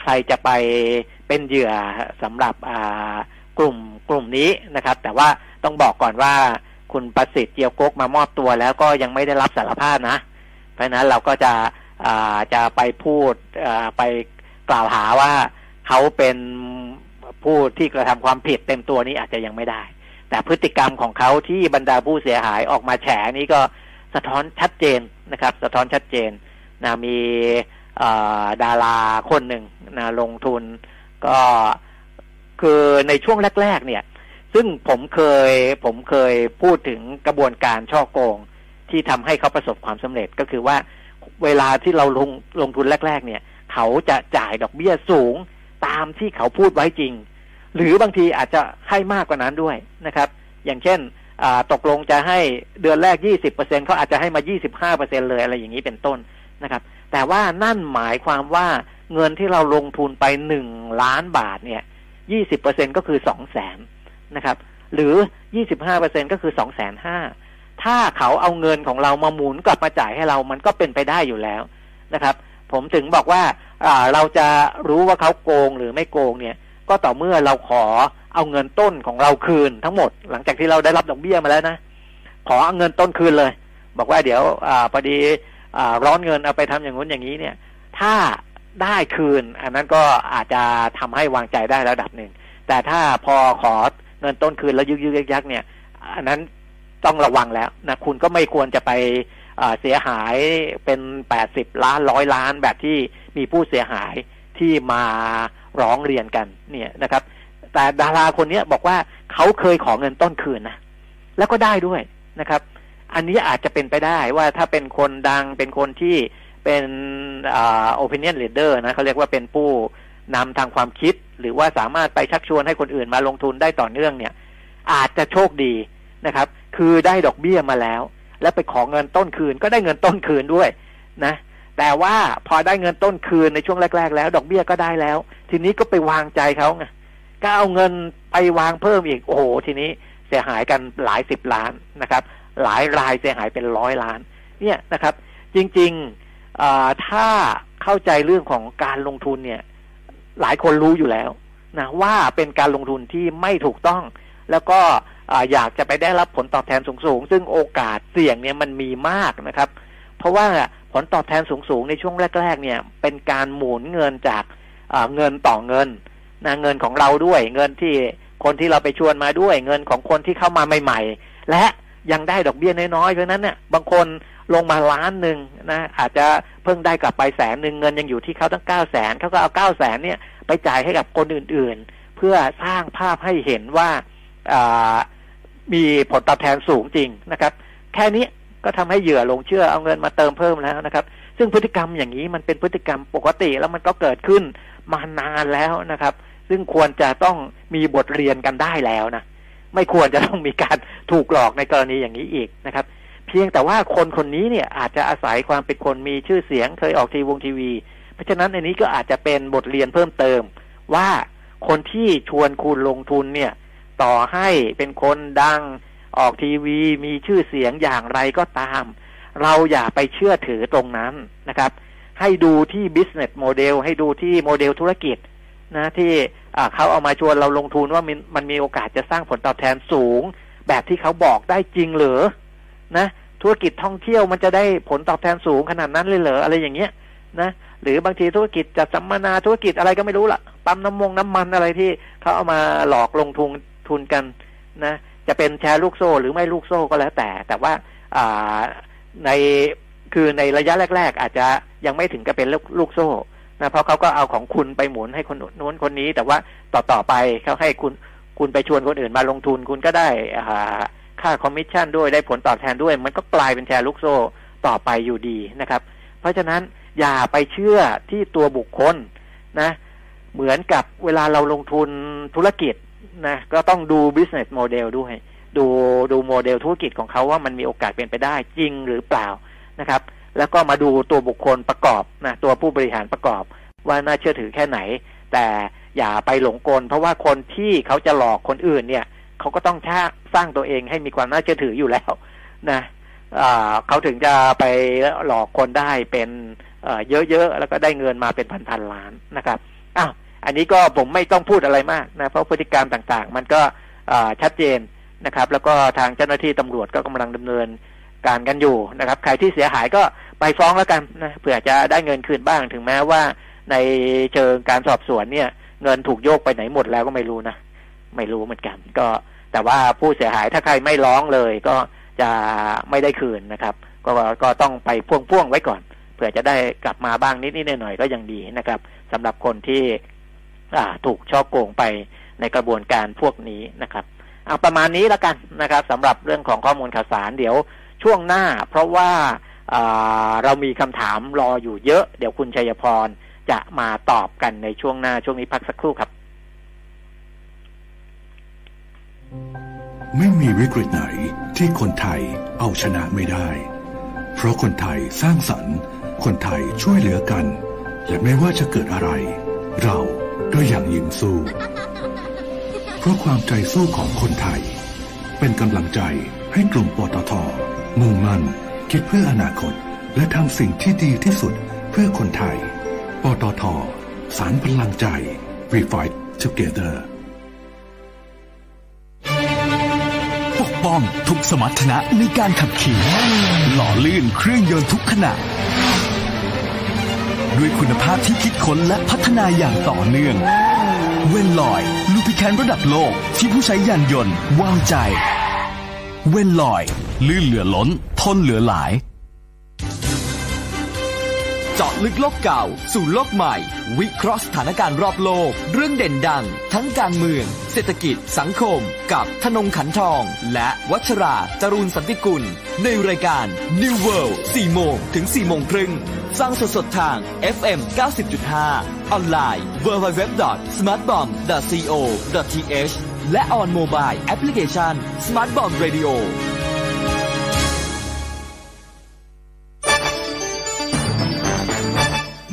ใครจะไปเป็นเหยื่อสำหรับกลุ่มกลุ่มนี้นะครับ แต่ว่าต้องบอกก่อนว่าคุณประสิทธิ์เกียวกกมามอบตัวแล้วก็ยังไม่ได้รับสารภาพนะ เพราะนั้นเราก็จะ จะไปพูดไปกล่าวหาว่าเขาเป็นผู้ที่กระทำความผิดเต็มตัวนี้อาจจะยังไม่ได้ แต่พฤติกรรมของเขาที่บรรดาผู้เสียหายออกมาแฉนี้ก็สะท้อนชัดเจนนะครับ สะท้อนชัดเจนนะมีดาราคนหนึ่งนะลงทุนก็คือในช่วงแรก ๆ เนี่ย ซึ่งผมเคยผมเคยพูดถึงกระบวนการช่อโกงที่ทำให้เขาประสบความสำเร็จก็คือว่า เวลาที่เราลงลงทุนแรก ๆ เนี่ย เขาจะจ่ายดอกเบี้ยสูงตามที่เขาพูดไว้จริง หรือบางทีอาจจะให้มากกว่านั้นด้วยนะครับ อย่างเช่นตกลงจะให้เดือนแรก 20%เขาอาจจะให้มา 25%เลยอะไรอย่างนี้เป็นต้นนะครับ แต่ว่านั่นหมายความว่าเงินที่เราลงทุนไป1ล้านบาทเนี่ย 20%ก็คือ2 0 0แสนนะครับ หรือ 25%ก็คือ2 5 0 0 0 ถ้าเขาเอาเงินของเรามาหมุนกลับมาจ่ายให้เรามันก็เป็นไปได้อยู่แล้วนะครับ ผมถึงบอกว่าเราจะรู้ว่าเขาโกงหรือไม่โกงเนี่ย ก็ต่อเมื่อเราขอเอาเงินต้นของเราคืนทั้งหมด หลังจากที่เราได้รับดอกเบี้ยมาแล้วนะ ขอเอาเงินต้นคืนเลย บอกว่าเดี๋ยวอพอดีอร้อนเงินเอาไปทำอย่างนู้นอย่างนี้เนี่ย ถ้าได้คืน อันนั้นก็อาจจะทำให้วางใจได้ระดับหนึ่งแต่ถ้าพอขอเงินต้นคืนแล้วยึกยึกยักยักเนี่ย อันนั้น ต้องระวังแล้วนะคุณก็ไม่ควรจะไปเสียหายเป็นแปดสิบล้านร้อยล้านแบบที่มีผู้เสียหายที่มาร้องเรียนกันเนี่ยนะครับ แต่ดาราคนนี้บอกว่าเขาเคยขอเงินต้นคืนนะแล้วก็ได้ด้วยนะครับ อันนี้อาจจะเป็นไปได้ว่าถ้าเป็นคนดังเป็นคนที่เป็นอ่า opinion leader นะเขาเรียกว่าเป็นผู้นำทางความคิด หรือว่าสามารถไปชักชวนให้คนอื่นมาลงทุนได้ต่อเนื่องเนี่ย อาจจะโชคดีนะครับ คือได้ดอกเบี้ยมาแล้ว แล้วไปขอเงินต้นคืน ก็ได้เงินต้นคืนด้วยนะ แต่ว่าพอได้เงินต้นคืนในช่วงแรก ๆ แล้ว ดอกเบี้ยก็ได้แล้ว ทีนี้ก็ไปวางใจเขาไงก็เอาเงินไปวางเพิ่มอีกโอ้โหทีนี้เสียหายกันหลายสิบล้านนะครับ หลายรายเสียหายเป็นร้อยล้าน เนี่ยนะครับ จริงๆถ้าเข้าใจเรื่องของการลงทุนเนี่ย หลายคนรู้อยู่แล้วนะว่าเป็นการลงทุนที่ไม่ถูกต้องแล้วก็ อยากจะไปได้รับผลตอบแทนสูงๆ ซึ่งโอกาสเสี่ยงเนี่ยมันมีมากนะครับ เพราะว่าผลตอบแทนสูงๆ ในช่วงแรก ๆ เนี่ย เป็นการหมุนเงินจากเงินต่อเงินนะเงินของเราด้วย เงินที่คนที่เราไปชวนมาด้วย เงินของคนที่เข้ามาใหม่ ๆ และยังได้ดอกเบี้ยน้อยๆ เพราะนั้นเนี่ยบางคนลงมาล้านหนึ่งนะอาจจะเพิ่งได้กลับไปแสนหนึ่งเงินยังอยู่ที่เขาตั้งเก้าแสนเขาก็เอาเก้าแสนเนี่ยไปจ่ายให้กับคนอื่นๆ เพื่อสร้างภาพให้เห็นว่า มีผลตอบแทนสูงจริงนะครับ แค่นี้ก็ทำให้เหยื่อลงเชื่อเอาเงินมาเติมเพิ่มแล้วนะครับ ซึ่งพฤติกรรมอย่างนี้มันเป็นพฤติกรรมปกติแล้วมันก็เกิดขึ้นมานานแล้วนะครับ ซึ่งควรจะต้องมีบทเรียนกันได้แล้วนะไม่ควรจะต้องมีการถูกหลอกในกรณีอย่างนี้อีกนะครับ เพียงแต่ว่าคนคนนี้เนี่ยอาจจะอาศัยความเป็นคนมีชื่อเสียงเคยออกทีวงทีวี เพราะฉะนั้นในนี้ก็อาจจะเป็นบทเรียนเพิ่มเติม ว่าคนที่ชวนคุณลงทุนเนี่ย ต่อให้เป็นคนดังออกทีวีมีชื่อเสียงอย่างไรก็ตาม เราอย่าไปเชื่อถือตรงนั้นนะครับ ให้ดูที่ business model ให้ดูที่โมเดลธุรกิจนะที่เขาเอามาชวนเราลงทุนว่ามันมันมีโอกาสจะสร้างผลตอบแทนสูง แบบที่เขาบอกได้จริงหรือนะธุรกิจท่องเที่ยวมันจะได้ผลตอบแทนสูงขนาดนั้นเลยเหรออะไรอย่างเงี้ยนะหรือบางทีธุรกิจจะสัมมนาธุรกิจอะไรก็ไม่รู้ละปั๊มน้ำมงน้ำมันอะไรที่เขาเอามาหลอกลงทุน ทุนกันนะจะเป็นแชร์ลูกโซ่หรือไม่ลูกโซ่ก็แล้วแต่ แต่ว่าในคือในระยะแรก ๆ อาจจะยังไม่ถึงกับเป็นลูกโซ่นะเพราะเขาก็เอาของคุณไปหมุนให้คนนู้นคนนี้ แต่ว่าต่อต่อไปเขาให้คุณคุณไปชวนคนอื่นมาลงทุนคุณก็ได้ค่าคอมมิชชั่นด้วยได้ผลตอบแทนด้วย มันก็กลายเป็นแชร์ลูกโซ่ต่อไปอยู่ดีนะครับ เพราะฉะนั้นอย่าไปเชื่อที่ตัวบุคคลนะ เหมือนกับเวลาเราลงทุนธุรกิจ นะก็ต้องดู business model ด้วย ดูดูโมเดลธุรกิจของเขาว่ามันมีโอกาสเป็นไปได้จริงหรือเปล่านะครับ แล้วก็มาดูตัวบุคคลประกอบนะตัวผู้บริหารประกอบ ว่าน่าเชื่อถือแค่ไหน แต่อย่าไปหลงกล เพราะว่าคนที่เขาจะหลอกคนอื่นเนี่ยเขาก็ต้องสร้างตัวเองให้มีความน่าเชื่อถืออยู่แล้วนะเขาถึงจะไปหลอกคนได้เป็นเยอะๆ แล้วก็ได้เงินมาเป็นพันๆล้านนะครับอ้าว อันนี้ก็ผมไม่ต้องพูดอะไรมากนะ เพราะพฤติกรรมต่างๆ มันก็ชัดเจนนะครับ แล้วก็ทางเจ้าหน้าที่ตำรวจก็กำลังดำเนินการกันอยู่นะครับ ใครที่เสียหายก็ไปฟ้องแล้วกันนะเผื่อจะได้เงินคืนบ้างถึงแม้ว่า ในเชิงการสอบสวนเนี่ย เงินถูกโยกไปไหนหมดแล้วก็ไม่รู้นะ ไม่รู้เหมือนกัน ก็แต่ว่าผู้เสียหายถ้าใครไม่ร้องเลยก็จะไม่ได้คืนนะครับ ก็ก็ต้องไปพ่วงๆไว้ก่อนเผื่อจะได้กลับมาบ้างนิดๆหน่อยๆก็ยังดีนะครับสำหรับคนที่ ถูกช่อโกงไปในกระบวนการพวกนี้นะครับเอาประมาณนี้แล้วกันนะครับสำหรับเรื่องของข้อมูลข่าวสารเดี๋ยวช่วงหน้า เพราะว่าเรามีคำถามรออยู่เยอะ เดี๋ยวคุณชัยพรจะมาตอบกันในช่วงหน้าช่วงนี้พักสักครู่ครับ ไม่มีวิกฤตไหนที่คนไทยเอาชนะไม่ได้ เพราะคนไทยสร้างสรรค์ คนไทยช่วยเหลือกัน และไม่ว่าจะเกิดอะไร เรา ก็ยังยิ้มสู้ เพราะความใจสู้ของคนไทย เป็นกำลังใจให้กลุ่มปตทมุ่งมั่นคิดเพื่ออนาคต และทำสิ่งที่ดีที่สุดเพื่อคนไทย ปตท สารพลังใจ We Fight Together ปกป้องทุกสมรรถนะในการขับขี่ หล่อลื่นเครื่องยนต์ทุกขณะด้ ด้วยคุณภาพที่คิดค้นและพัฒนาอย่างต่อเนื่อง เวนลอยลูพิแคนระดับโลกที่ผู้ใช้ยานยนต์วางใจ เวนลอย ลื่นเหลือล้น ทนเหลือหลาย เจาะลึกโลกเก่า สู่โลกใหม่ วิเคราะห์สถานการณ์รอบโลก เรื่องเด่นดัง ทั้งการเมือง เศรษฐกิจ สังคม กับธนงขันทอง และวัชราจรูนสันติกุล ในรายการ New World 4โมงถึง4โมงครึ่งฟังสดๆทาง FM 90.5 ออนไลน์ www.smartbomb.co.th และ on mobile application Smart Bomb Radio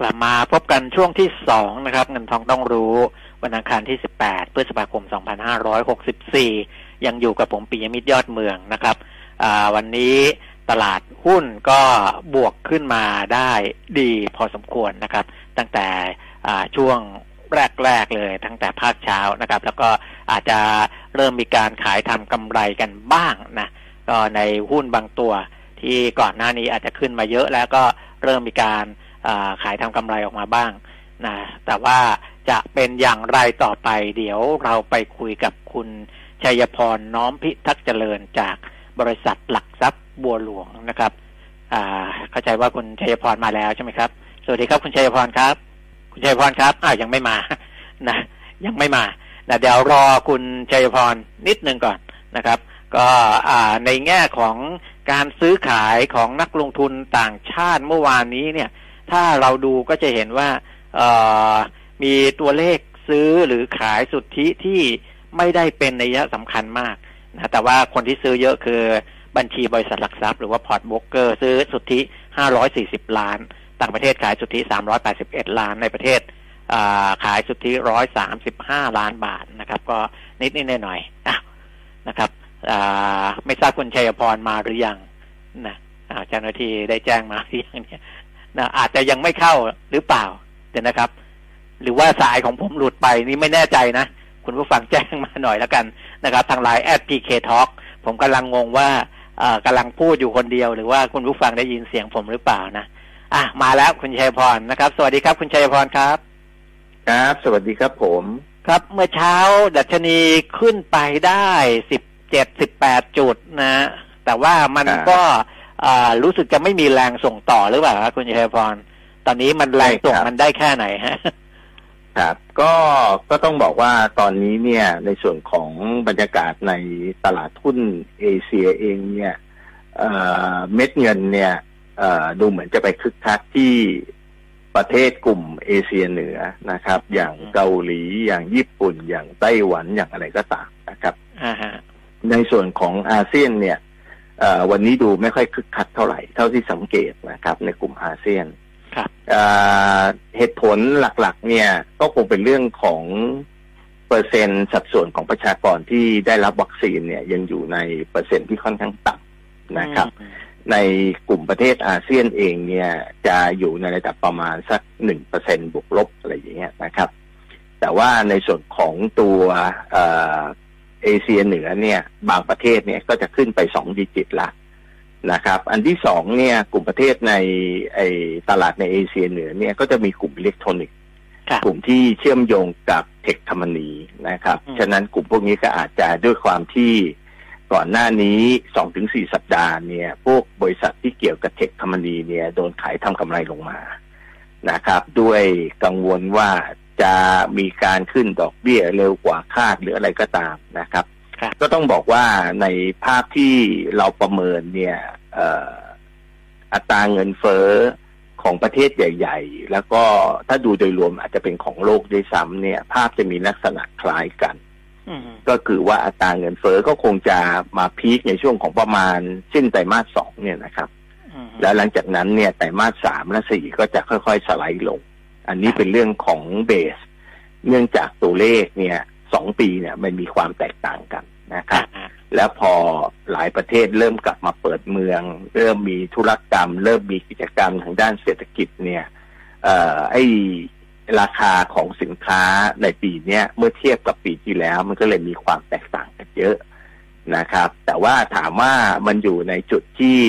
กลับมาพบกันช่วงที่สองนะครับ เงินทองต้องรู้วันอังคารที่ 18พฤษภาคม 2564 ยังอยู่กับผมปิยมิตรยอดเมืองนะครับวันนี้ตลาดหุ้นก็บวกขึ้นมาได้ดีพอสมควรนะครับ ตั้งแต่ช่วงแรก ๆ เลยตั้งแต่ภาคเช้านะครับ แล้วก็อาจจะเริ่มมีการขายทำกำไรกันบ้างนะก็ในหุ้นบางตัวที่ก่อนหน้านี้อาจจะขึ้นมาเยอะแล้วก็เริ่มมีการ ขายทำกำไรออกมาบ้างนะแต่ว่าจะเป็นอย่างไรต่อไป เดี๋ยวเราไปคุยกับคุณชัยพรน้อมพิทักษ์เจริญจากบริษัทหลักทรัพย์บัวหลวงนะครับ อ่า เข้าใจว่าคุณชัยพรมาแล้วใช่ไหมครับ สวัสดีครับคุณชัยพรครับ คุณชัยพรครับอ้าวยังไม่มานะ ยังไม่มานะเดี๋ยวรอคุณชัยพรนิดนึงก่อนนะครับ ก็อ่าในแง่ของการซื้อขายของนักลงทุนต่างชาติเมื่อวานนี้เนี่ย ถ้าเราดูก็จะเห็นว่าเอมีตัวเลขซื้อหรือขายสุทธิที่ไม่ได้เป็นในัยสำคัญมากนะแต่ว่าคนที่ซื้อเยอะคือบัญชีบริษัทหลักทรัพย์หรือว่าพอร์ตโบรกเกอร์ซื้อสุทธิ 540 ล้าน ต่างประเทศขายสุทธิ 381 ล้านในประเทศขายสุทธิ 135 ล้านบาทนะครับ ก็นิดนิดหน่อยหน่อยๆนะครับไม่ทราบคุณชัยพรมาหรือยังนะเจ้าหน้าที่ได้แจ้งมาหรือยังเนี่ย นะอาจจะยังไม่เข้าหรือเปล่าเดี๋ยวนะครับ หรือว่าสายของผมหลุดไปนี่ไม่แน่ใจนะ คุณผู้ฟังแจ้งมาหน่อยแล้วกันนะครับ ทางไลน์แอด PK Talk ผมกำลังงงว่าเอ่อกำลังพูดอยู่คนเดียว หรือว่าคุณผู้ฟังได้ยินเสียงผมหรือเปล่านะอะมาแล้วคุณชัยพรนะครับ สวัสดีครับ คุณชัยพรครับ ครับ สวัสดีครับผมครับเมื่อเช้าดัชนีขึ้นไปได้สิบเจ็ดสิบแปดจุดนะ แต่ว่ามันครับก็อ่า รู้สึกจะไม่มีแรงส่งต่อหรือเปล่าครับคุณชัยพร ตอนนี้มันแรงส่งใช่ครับมันได้แค่ไหนฮะครับก็ก็ต้องบอกว่าตอนนี้เนี่ย ในส่วนของบรรยากาศในตลาดหุ้นเอเชียเองเนี่ยเอ่อเม็ดเงินเนี่ยเอ่อดูเหมือนจะไปคึกคักที่ประเทศกลุ่มเอเชียเหนือนะครับ อย่างเกาหลีอย่างญี่ปุ่น อย่างไต้หวันอย่างอะไรก็ตามนะครับอ่าฮะในส่วนของอาเซียนเนี่ยเอ่อ วันนี้ดูไม่ค่อยคึกคักเท่าไหร่ เท่าที่สังเกตนะครับ ในกลุ่มอาเซียนครับเอ่อเหตุผลหลักๆ เนี่ยก็คงเป็นเรื่องของเปอร์เซ็นต์สัดส่วนของประชากรที่ได้รับวัคซีนเนี่ยยังอยู่ในเปอร์เซ็นต์ที่ค่อนข้างต่ำนะครับอืมในกลุ่มประเทศอาเซียนเองเนี่ยจะอยู่ในระดับประมาณสักหนึ่งเปอร์เซ็นบวกลบอะไรอย่างเงี้ยนะครับ แต่ว่าในส่วนของตัว เอ่อเอเชียเหนือเนี่ย บางประเทศเนี่ยก็จะขึ้นไปสอง digit ละนะครับ อันที่สองเนี่ย กลุ่มประเทศในไอ้ตลาดในเอเชียเหนือเนี่ยก็จะมีกลุ่มอิเล็กทรอนิกส์ครับกลุ่มที่เชื่อมโยงกับเทคโนโลยีนะครับอืมฉะนั้นกลุ่มพวกนี้ก็อาจจะด้วยความที่ก่อนหน้านี้สองถึงสี่สัปดาห์เนี่ย พวกบริษัทที่เกี่ยวกับเทคโนโลยีเนี่ยโดนขายทำกำไรลงมานะครับ ด้วยกังวลว่า จะมีการขึ้นดอกเบี้ยเร็วกว่าคาดหรืออะไรก็ตามนะครับครับก็ต้องบอกว่าในภาพที่เราประเมินเนี่ยเอ่ออัตราเงินเฟ้อของประเทศใหญ่ ๆ แล้วก็ถ้าดูโดยรวมอาจจะเป็นของโลกด้วยซ้ำเนี่ย ภาพจะมีลักษณะคล้ายกันอืมก็คือว่าอัตราเงินเฟ้อก็คงจะมาพีคในช่วงของประมาณสิ้นไตรมาสสองเนี่ยนะครับอืมแล้วหลังจากนั้นเนี่ยไตรมาสสามและสี่ก็จะค่อยๆสไลด์ลง อันนี้เป็นเรื่องของเบส เนื่องจากตัวเลขเนี่ยสองปีเนี่ยมันมีความแตกต่างกันนะครับอ่าแล้วพอหลายประเทศเริ่มกลับมาเปิดเมือง เริ่มมีธุรกรรม เริ่มมีกิจกรรมทางด้านเศรษฐกิจเนี่ยเอ่อไอราคาของสินค้าในปีเนี้ยเมื่อเทียบกับปีที่แล้ว มันก็เลยมีความแตกต่างกันเยอะนะครับ แต่ว่าถามว่ามันอยู่ในจุดที่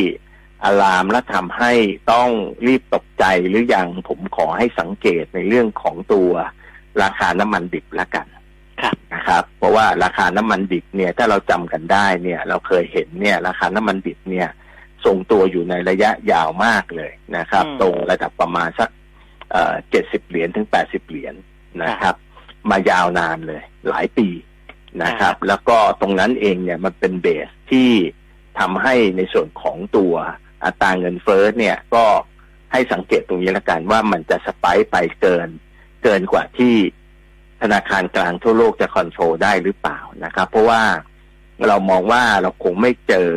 อารามและทำให้ต้องรีบตกใจหรือยังผมขอให้สังเกตในเรื่องของตัวราคาน้ำมันดิบละกันครับนะครับ เพราะว่าราคาน้ำมันดิบเนี่ย ถ้าเราจำกันได้เนี่ย เราเคยเห็นเนี่ย ราคาน้ำมันดิบเนี่ยทรงตัวอยู่ในระยะยาวมากเลยนะครับอืมตรงระดับประมาณสักเจ็ดสิบเหรียญถึงแปดสิบเหรียญนะครับ มายาวนานเลย หลายปีนะครับ แล้วก็ตรงนั้นเองเนี่ยมันเป็นเบสที่ทำให้ในส่วนของตัว อัตราเงินเฟ้อเนี่ยก็ให้สังเกตตรงนี้ละกันว่ามันจะสไปค์ไปเกิน เกินกว่าที่ธนาคารกลางทั่วโลกจะคอนโทรลได้หรือเปล่านะครับ เพราะว่าเรามองว่าเราคงไม่เจอ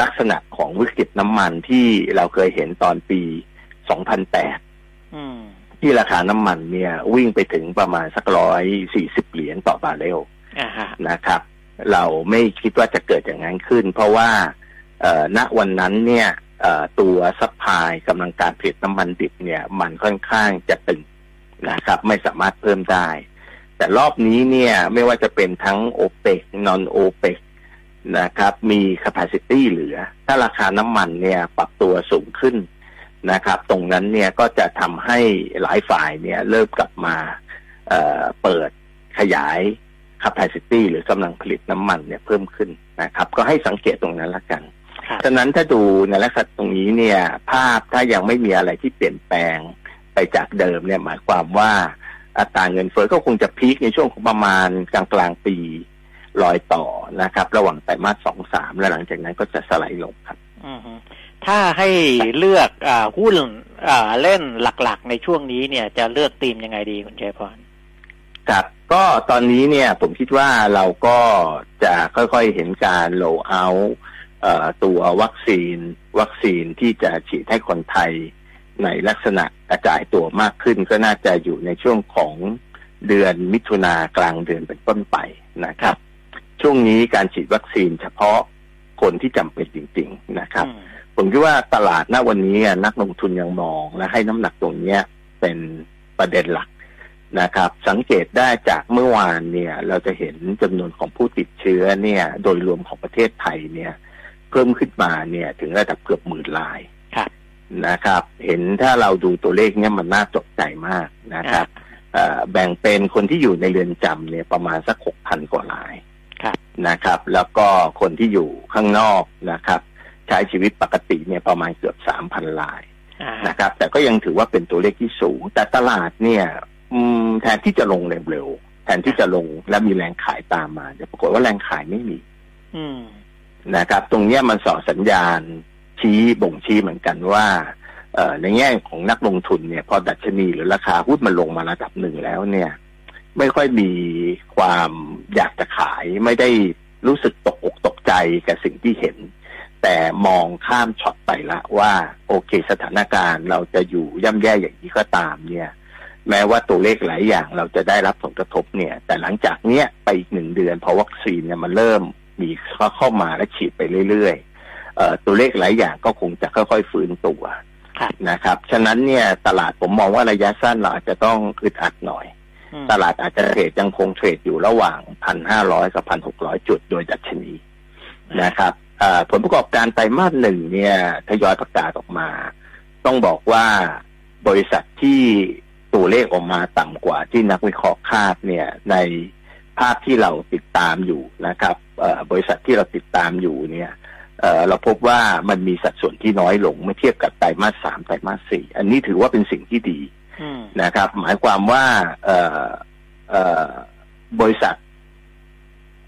ลักษณะของวิกฤตน้ำมันที่เราเคยเห็นตอนปี 2008อืมที่ราคาน้ำมันเนี่ย วิ่งไปถึงประมาณสักร้อยสี่สิบเหรียญต่อบาร์เรลอ่าฮะนะครับ เราไม่คิดว่าจะเกิดอย่างนั้นขึ้น เพราะว่าเอ่อณวันนั้นเนี่ยเอ่อ ตัว supply กำลังการผลิตน้ำมันดิบเนี่ย มันค่อนข้างจะตึงนะครับ ไม่สามารถเพิ่มได้ แต่รอบนี้เนี่ยไม่ว่าจะเป็นทั้งโอเปก non โอเปกนะครับ มี capacity เหลือ ถ้าราคาน้ำมันเนี่ยปรับตัวสูงขึ้นนะครับ ตรงนั้นเนี่ยก็จะทำให้หลายฝ่ายเนี่ยเริ่มกลับมาเเปิดขยาย capacity หรือกำลังผลิตน้ำมันเนี่ยเพิ่มขึ้นนะครับ ก็ให้สังเกตตรงนั้นละกัน ฉะนั้นถ้าดูในลักษณะตรงนี้เนี่ย ภาพถ้ายังไม่มีอะไรที่เปลี่ยนแปลงไปจากเดิมเนี่ยหมายความว่าอัตราเงินเฟ้อก็คงจะพีคในช่วงของประมาณกลางกลางๆปีลอยต่อนะครับ ระหว่างไตรมาสสองสามและหลังจากนั้นก็จะสไลด์ลงครับอืมฮึถ้าให้เลือกอ่าหุ้นอ่าเล่นหลักๆ ในช่วงนี้เนี่ยจะเลือกธีมยังไงดีคุณชัยพรครับก็ตอนนี้เนี่ยผมคิดว่าเราก็จะค่อยๆเห็นการโลเอา ตัววัคซีน วัคซีนที่จะฉีดให้คนไทยในลักษณะกระจายตัวมากขึ้นก็น่าจะอยู่ในช่วงของเดือนมิถุนากลางเดือนเป็นต้นไปนะครับ ช่วงนี้การฉีดวัคซีนเฉพาะคนที่จำเป็นจริง ๆนะครับ ผมคิดว่าตลาดณวันนี้นักลงทุนยังมองและให้น้ำหนักตรงเนี้ยเป็นประเด็นหลักนะครับ สังเกตได้จากเมื่อวานเนี่ย เราจะเห็นจำนวนของผู้ติดเชื้อเนี่ย โดยรวมของประเทศไทยเนี่ย เพิ่มขึ้นมาเนี่ยถึงระดับเกือบหมื่นรายครับนะครับ เห็นถ้าเราดูตัวเลขเนี่ยมันน่าตกใจมากนะครับเอ่อแบ่งเป็นคนที่อยู่ในเรือนจำเนี่ยประมาณสักหกพันกว่ารายครับนะครับ แล้วก็คนที่อยู่ข้างนอกนะครับ ใช้ชีวิตปกติเนี่ยประมาณเกือบสามพันรายอ่าฮะนะครับ แต่ก็ยังถือว่าเป็นตัวเลขที่สูง แต่ตลาดเนี่ยอืมแทนที่จะลงเร็วๆแทนที่จะลงและมีแรงขายตามมาเนี่ยปรากฏว่าแรงขายไม่มีอืม นะครับ ตรงนี้มันส่อสัญญาณชี้บ่งชี้เหมือนกันว่าในแง่ของนักลงทุนเนี่ย พอดัชนีหรือราคาหุ้นมันลงมาระดับหนึ่งแล้วเนี่ย ไม่ค่อยมีความอยากจะขายไม่ได้รู้สึกตกอกตกใจกับสิ่งที่เห็น แต่มองข้ามช็อตไปละว่า โอเคสถานการณ์เราจะอยู่ย่ำแย่อย่างนี้ก็ตามเนี่ย แม้ว่าตัวเลขหลายอย่างเราจะได้รับผลกระทบเนี่ย แต่หลังจากเนี้ยไปอีกหนึ่งเดือนพอวัคซีนเนี่ยมันเริ่ม มีเข้าเข้ามาและฉีดไปเรื่อยๆเอ่อตัวเลขหลายอย่างก็คงจะค่อยๆฟื้นตัวครับนะครับ ฉะนั้นเนี่ยตลาดผมมองว่าระยะสั้นเราอาจจะต้องอึดอัดหน่อยอืมตลาดอาจจะเทรดยังคงเทรดอยู่ระหว่างพันห้าร้อยกับพันหกร้อยจุดโดยดัชนีนะครับเอ่อผลประกอบการไตรมาสหนึ่งเนี่ยทยอยประกาศออกมา ต้องบอกว่าบริษัทที่ตัวเลขออกมาต่ำกว่าที่นักวิเคราะห์คาดเนี่ยใน ภาพที่เราติดตามอยู่นะครับเอ่อบริษัทที่เราติดตามอยู่เนี่ยเอ่อเราพบว่ามันมีสัดส่วนที่น้อยลงเมื่อเทียบกับไตรมาสสามไตรมาสสี่อันนี้ถือว่าเป็นสิ่งที่ดีอืมนะครับ หมายความว่าเอ่อเอ่อบริษัท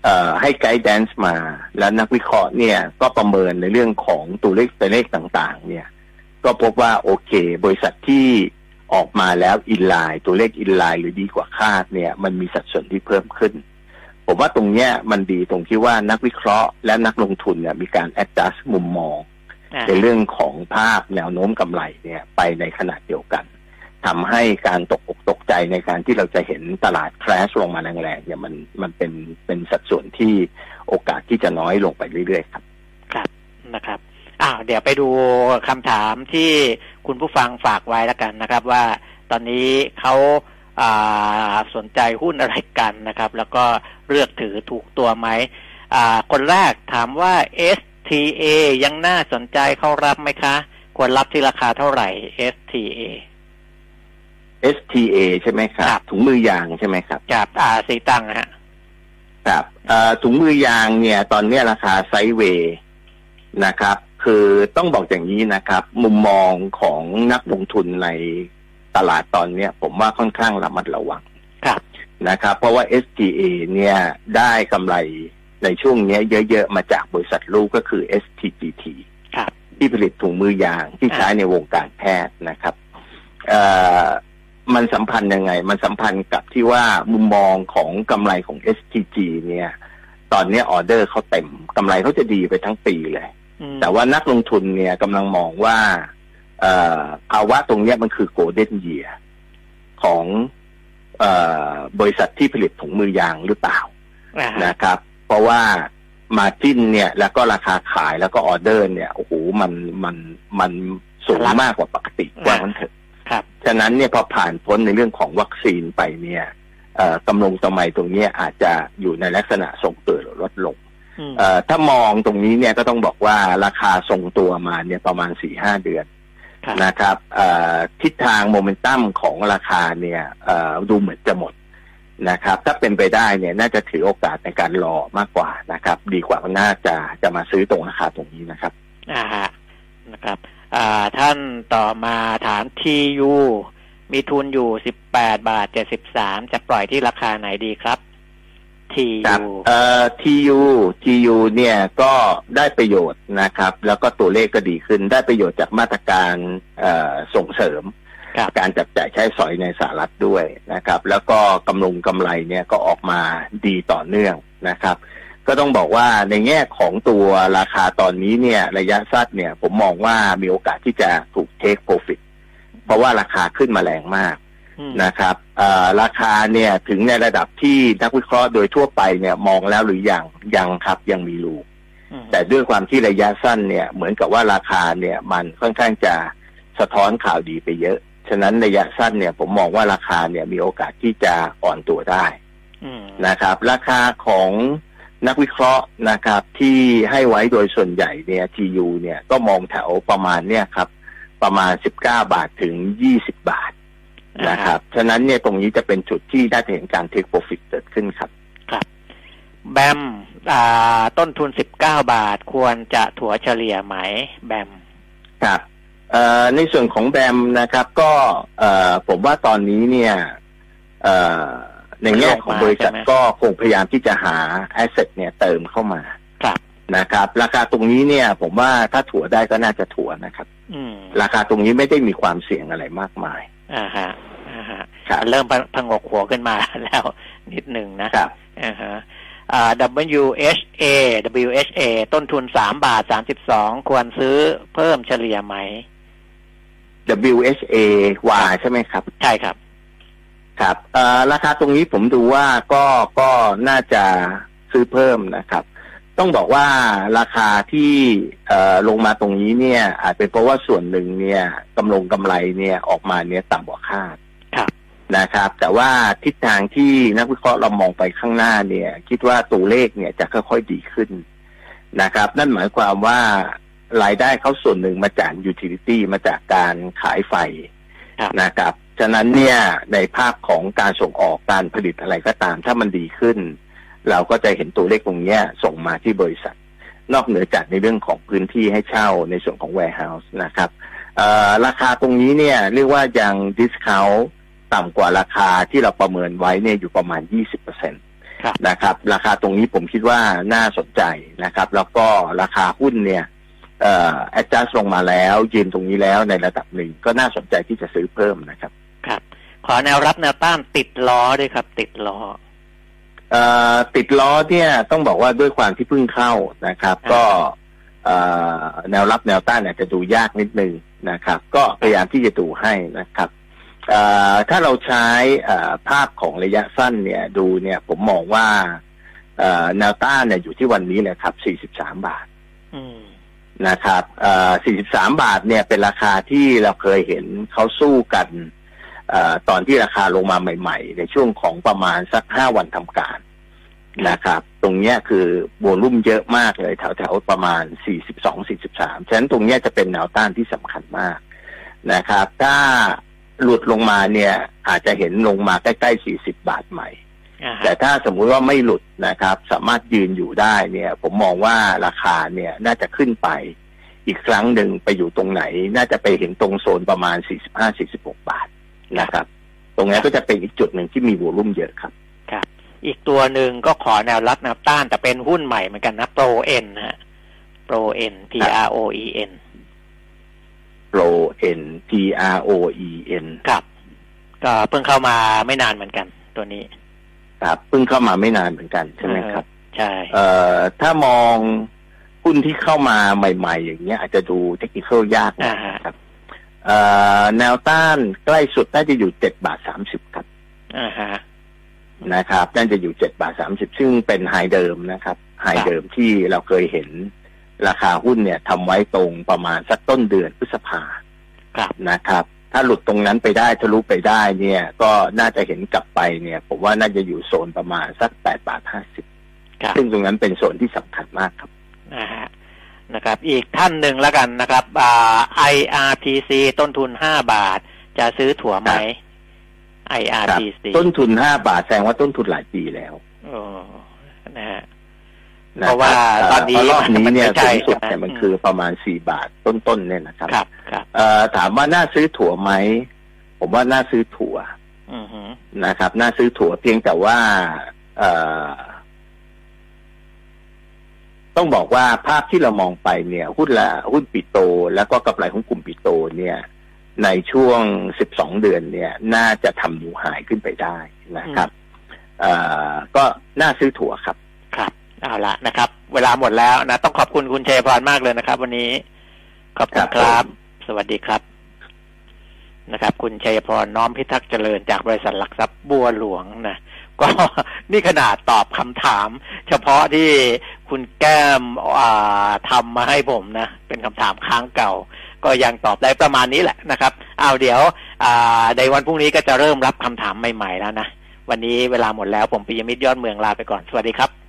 เอ่อให้ไกด์แดนซ์มา แล้วนักวิเคราะห์เนี่ย ก็ประเมินในเรื่องของตัวเลขตัวเลขต่าง ๆ เนี่ย ก็พบว่าโอเค บริษัทที่ ออกมาแล้วอินไลน์ตัวเลขอินไลน์หรือดีกว่าคาดเนี่ย มันมีสัดส่วนที่เพิ่มขึ้น ผมว่าตรงเนี้ยมันดีตรงที่ว่านักวิเคราะห์และนักลงทุนเนี่ยมีการ adjust มุมมองอ่าในเรื่องของภาพแนวโน้มกำไรเนี่ยไปในขณะเดียวกันทำให้การตกอกตกใจในการที่เราจะเห็นตลาด crash ลงมาแรงๆเนี่ยมันมันเป็นเป็นสัดส่วนที่โอกาสที่จะน้อยลงไปเรื่อยๆครับ ครับนะครับ อ้าวเดี๋ยวไปดูคำถามที่คุณผู้ฟังฝากไว้แล้วกันนะครับ ว่าตอนนี้เขาอ่าสนใจหุ้นอะไรกันนะครับ แล้วก็เลือกถือถูกตัวไหมอ่าคนแรกถามว่า STA ยังน่าสนใจเข้ารับไหมคะ ควรรับที่ราคาเท่าไหร่ STA STA ใช่ไหมครับครับถุงมือยางใช่ไหมครับจากอ่าสีตังค์นะฮะครับเอ่อถุงมือยางเนี่ย ตอนเนี้ยราคาไซด์เวย์นะครับ คือต้องบอกอย่างนี้นะครับ มุมมองของนักลงทุนในตลาดตอนเนี้ย ผมว่าค่อนข้างระมัดระวังครับนะครับ เพราะว่า STA เนี่ยได้กำไรในช่วงเนี้ยเยอะ ๆ มาจากบริษัทลูกก็คือ STGT ครับที่ผลิตถุงมือยางที่ใช้ในวงการแพทย์นะครับเอ่อมันสัมพันธ์ยังไง มันสัมพันธ์กับที่ว่ามุมมองของกำไรของ STG เนี่ย ตอนเนี้ยออเดอร์เขาเต็มกำไรเขาจะดีไปทั้งปีเลยอืม แต่ว่านักลงทุนเนี่ยกำลังมองว่าเอ่อภาวะตรงเนี้ยมันคือโกลเด้นเยียของเอ่อบริษัทที่ผลิตถุงมือยางหรือเปล่าอ่าฮะนะครับ เพราะว่ามาจิ้นเนี่ยแล้วก็ราคาขายแล้วก็ออเดอร์ เนี่ยโอ้โหมันมันมันสูงมากกว่าปกติว่ามันเถอะครับฉะนั้นเนี่ยพอผ่านพ้นในเรื่องของวัคซีนไปเนี่ยเอ่อกำลงกำไรตรงเนี้ยอาจจะอยู่ในลักษณะทรงตัวหรือลดลงอืมเอ่อ ถ้ามองตรงนี้เนี่ยก็ต้องบอกว่าราคาทรงตัวมาเนี่ยประมาณสี่ห้าเดือนครับนะครับเอ่อทิศทางโมเมนตัมของราคาเนี่ยเอ่อดูเหมือนจะหมดนะครับ ถ้าเป็นไปได้เนี่ยน่าจะถือโอกาสในการรอมากกว่านะครับ ดีกว่าน่าจะจะมาซื้อตรงราคาตรงนี้นะครับอ่าฮะนะครับ อ่าท่านต่อมาถามทียูมีทุนอยู่สิบแปดบาทเจ็ดสิบสามจะปล่อยที่ราคาไหนดีครับ ทีครับยูเอ่อ TU TU เนี่ยก็ได้ประโยชน์นะครับ แล้วก็ตัวเลขก็ดีขึ้น ได้ประโยชน์จากมาตรการเอ่อส่งเสริมครับการจับจ่ายใช้สอยในสหรัฐด้วยนะครับ แล้วก็กำลงกำไรเนี่ยก็ออกมาดีต่อเนื่องนะครับ ก็ต้องบอกว่าในแง่ของตัวราคาตอนนี้เนี่ยระยะสั้นเนี่ยผมมองว่ามีโอกาสที่จะถูกเทคโปรฟิตเพราะว่าราคาขึ้นมาแรงมากอืม นะครับเอ่อราคาเนี่ยถึงในระดับที่นักวิเคราะห์โดยทั่วไปเนี่ยมองแล้วหรือยังยังครับยังมีรูอืมแต่ด้วยความที่ระยะสั้นเนี่ยเหมือนกับว่าราคาเนี่ยมันค่อนข้างจะสะท้อนข่าวดีไปเยอะ ฉะนั้นระยะสั้นเนี่ยผมมองว่าราคาเนี่ยมีโอกาสที่จะอ่อนตัวได้อืมนะครับ ราคาของนักวิเคราะห์นะครับ ที่ให้ไว้โดยส่วนใหญ่เนี่ย TU เนี่ยก็มองแถวประมาณเนี่ยครับ ประมาณ19บาทถึง20บาท นะครับ ฉะนั้นเนี่ยตรงนี้จะเป็นจุดที่ได้เห็นการเทคโปรฟิตเกิดขึ้นครับแบมอ่าต้นทุนสิบเก้าบาทควรจะถัวเฉลี่ยไหมแบม ครับเอ่อในส่วนของแบมนะครับ ก็เอ่อผมว่าตอนนี้เนี่ยเอ่อในแง่ของบริษัทใช่ไหมก็คงพยายามที่จะหาแอสเซทเนี่ยเติมเข้ามาครับนะครับ ราคาตรงนี้เนี่ย ผมว่าถ้าถัวได้ก็น่าจะถัวนะครับอืมราคาตรงนี้ไม่ได้มีความเสี่ยงอะไรมากมาย อ่าฮะอ่าฮะครับเริ่มพงกหัวขึ้นมาแล้วนิดหนึ่งนะครับอ่าฮะอ่า WHA WHA ต้นทุนสามบาทสามสิบสองควรซื้อเพิ่มเฉลี่ยไหม WHA Y ใช่ไหมครับ ใช่ครับ ครับเอ่อราคาตรงนี้ผมดูว่าก็ก็น่าจะซื้อเพิ่มนะครับ ต้องบอกว่าราคาที่เอ่อลงมาตรงนี้เนี่ย อาจเป็นเพราะว่าส่วนหนึ่งเนี่ยกำลงกำไรเนี่ยออกมาเนี่ยต่ำกว่าคาดครับนะครับ แต่ว่าทิศทางที่นักวิเคราะห์เรามองไปข้างหน้าเนี่ย คิดว่าตัวเลขเนี่ยจะค่อยๆดีขึ้นนะครับ นั่นหมายความว่ารายได้เขาส่วนหนึ่งมาจาก utility มาจากการขายไฟครับนะครับ ฉะนั้นเนี่ยในภาพของการส่งออกการผลิตอะไรก็ตาม ถ้ามันดีขึ้น เราก็จะเห็นตัวเลขตรงเนี้ยส่งมาที่บริษัท นอกเหนือจากในเรื่องของพื้นที่ให้เช่าในส่วนของ warehouse นะครับเอ่อราคาตรงนี้เนี่ยเรียกว่ายัง discount ต่ำกว่าราคาที่เราประเมินไว้เนี่ยอยู่ประมาณ 20%ครับนะครับ ราคาตรงนี้ผมคิดว่าน่าสนใจนะครับ แล้วก็ราคาหุ้นเนี่ยเอ่อ adjust ลงมาแล้ว ยืนตรงนี้แล้วในระดับหนึ่งก็น่าสนใจที่จะซื้อเพิ่มนะครับ ครับ ขอแนวรับแนวต้านติดล้อด้วยครับ ติดล้อเอ่อ ติดล้อเนี่ยต้องบอกว่าด้วยความที่เพิ่งเข้านะครับอ่าก็เอ่อแนวรับแนวต้านอาจจะดูยากนิดนึงนะครับ ก็พยายามที่จะดูให้นะครับเอ่อถ้าเราใช้เอ่อภาพของระยะสั้นเนี่ยดูเนี่ยผมมองว่าเอ่อแนวต้านเนี่ยอยู่ที่วันนี้เลยครับ 43 บาทอืมนะครับเอ่อ43 บาทเนี่ยเป็นราคาที่เราเคยเห็นเขาสู้กันเอ่อ ตอนที่ราคาลงมาใหม่ ๆ ในช่วงของประมาณสัก5วันทำการนะครับ ตรงเนี้ยคือโวลุ่มเยอะมากเลยแถวๆประมาณ 42-43 ฉะนั้นตรงเนี้ยจะเป็นแนวต้านที่สำคัญมากนะครับ ถ้าหลุดลงมาเนี่ย อาจจะเห็นลงมาใกล้ๆ 40 บาทใหม่อ่าแต่ถ้าสมมุติว่าไม่หลุดนะครับ สามารถยืนอยู่ได้เนี่ย ผมมองว่าราคาเนี่ยน่าจะขึ้นไป อีกครั้งหนึ่งไปอยู่ตรงไหน น่าจะไปเห็นตรงโซนประมาณ 45-46 บาท นะครับ ตรงนี้ก็จะเป็นอีกจุดหนึ่งที่มีวอลุ่มเยอะครับครับ อีกตัวหนึ่งก็ขอแนวรับแนวต้านแต่เป็นหุ้นใหม่เหมือนกันนะโปรเอ็นนะฮะโปรเอ็น P R O E N Pro N P R O E N ครับก็เพิ่งเข้ามาไม่นานเหมือนกัน ตัวนี้ครับเพิ่งเข้ามาไม่นานเหมือนกันใช่ไหมครับ ใช่เอ่อถ้ามองหุ้นที่เข้ามาใหม่ ๆ อย่างเงี้ยอาจจะดูเทคนิคยากอ่านะฮะครับเอ่อ แนวต้านใกล้สุดน่าจะอยู่เจ็ดบาทสามสิบครับอ่าฮะนะครับน่าจะอยู่เจ็ดบาทสามสิบซึ่งเป็นไฮเดิมนะครับไฮเดิมที่เราเคยเห็นราคาหุ้นเนี่ยทำไว้ตรงประมาณสักต้นเดือนพฤษภาครับนะครับ ถ้าหลุดตรงนั้นไปได้ทะลุไปได้เนี่ย ก็น่าจะเห็นกลับไปเนี่ย ผมว่าน่าจะอยู่โซนประมาณสักแปดบาทห้าสิบครับซึ่งตรงนั้นเป็นโซนที่สำคัญมากครับนะฮะ นะครับ อีกท่านหนึ่งแล้วกันนะครับอ่า IRPC ต้นทุนห้าบาท จะซื้อถั่วไหมครับ IRPC ต้นทุนห้าบาทแสดงว่าต้นทุนหลายปีแล้วโอ้นะฮะนคบเพราะว่าตอนนี้เพราะรอบนี้เนี่ยมันไม่ใช่สูงสุดเนี่ยใช่ไหมมันคือประมาณสี่บาทต้นๆเนี่ยนะครับครับครับเอ่อถามว่าน่าซื้อถั่วไหมผมว่าน่าซื้อถั่วอือฮึนะครับ น่าซื้อถั่วเพียงแต่ว่า เอ่อ ต้องบอกว่าภาพที่เรามองไปเนี่ย หุ้นละหุ้นปิโต แล้วก็กำไรของกลุ่มปิโตเนี่ย ในช่วง 12 เดือนเนี่ย น่าจะทำนิวไฮขึ้นไปได้นะครับเอ่อก็น่าซื้อถั่วครับ ครับเอาละนะครับ เวลาหมดแล้วนะ ต้องขอบคุณคุณชัยพรมากเลยนะครับ วันนี้ขอบคุณคครัรับบสวัสดีครับนะครับ คุณชัยพรน้อมพิทักษ์เจริญจากบริษัทหลักทรัพย์บัวหลวงนะ ก็นี่ขนาดตอบคำถาม เฉพาะที่คุณแก้มอ่าทำมาให้ผมนะ เป็นคำถามค้างเก่า ก็ยังตอบได้ประมาณนี้แหละนะครับเอาเดี๋ยวอ่าในวันพรุ่งนี้ก็จะเริ่มรับคำถามใหม่ๆแล้วนะ วันนี้เวลาหมดแล้วผมปิยมิตรยอดเมืองลาไปก่อน สวัสดีครับ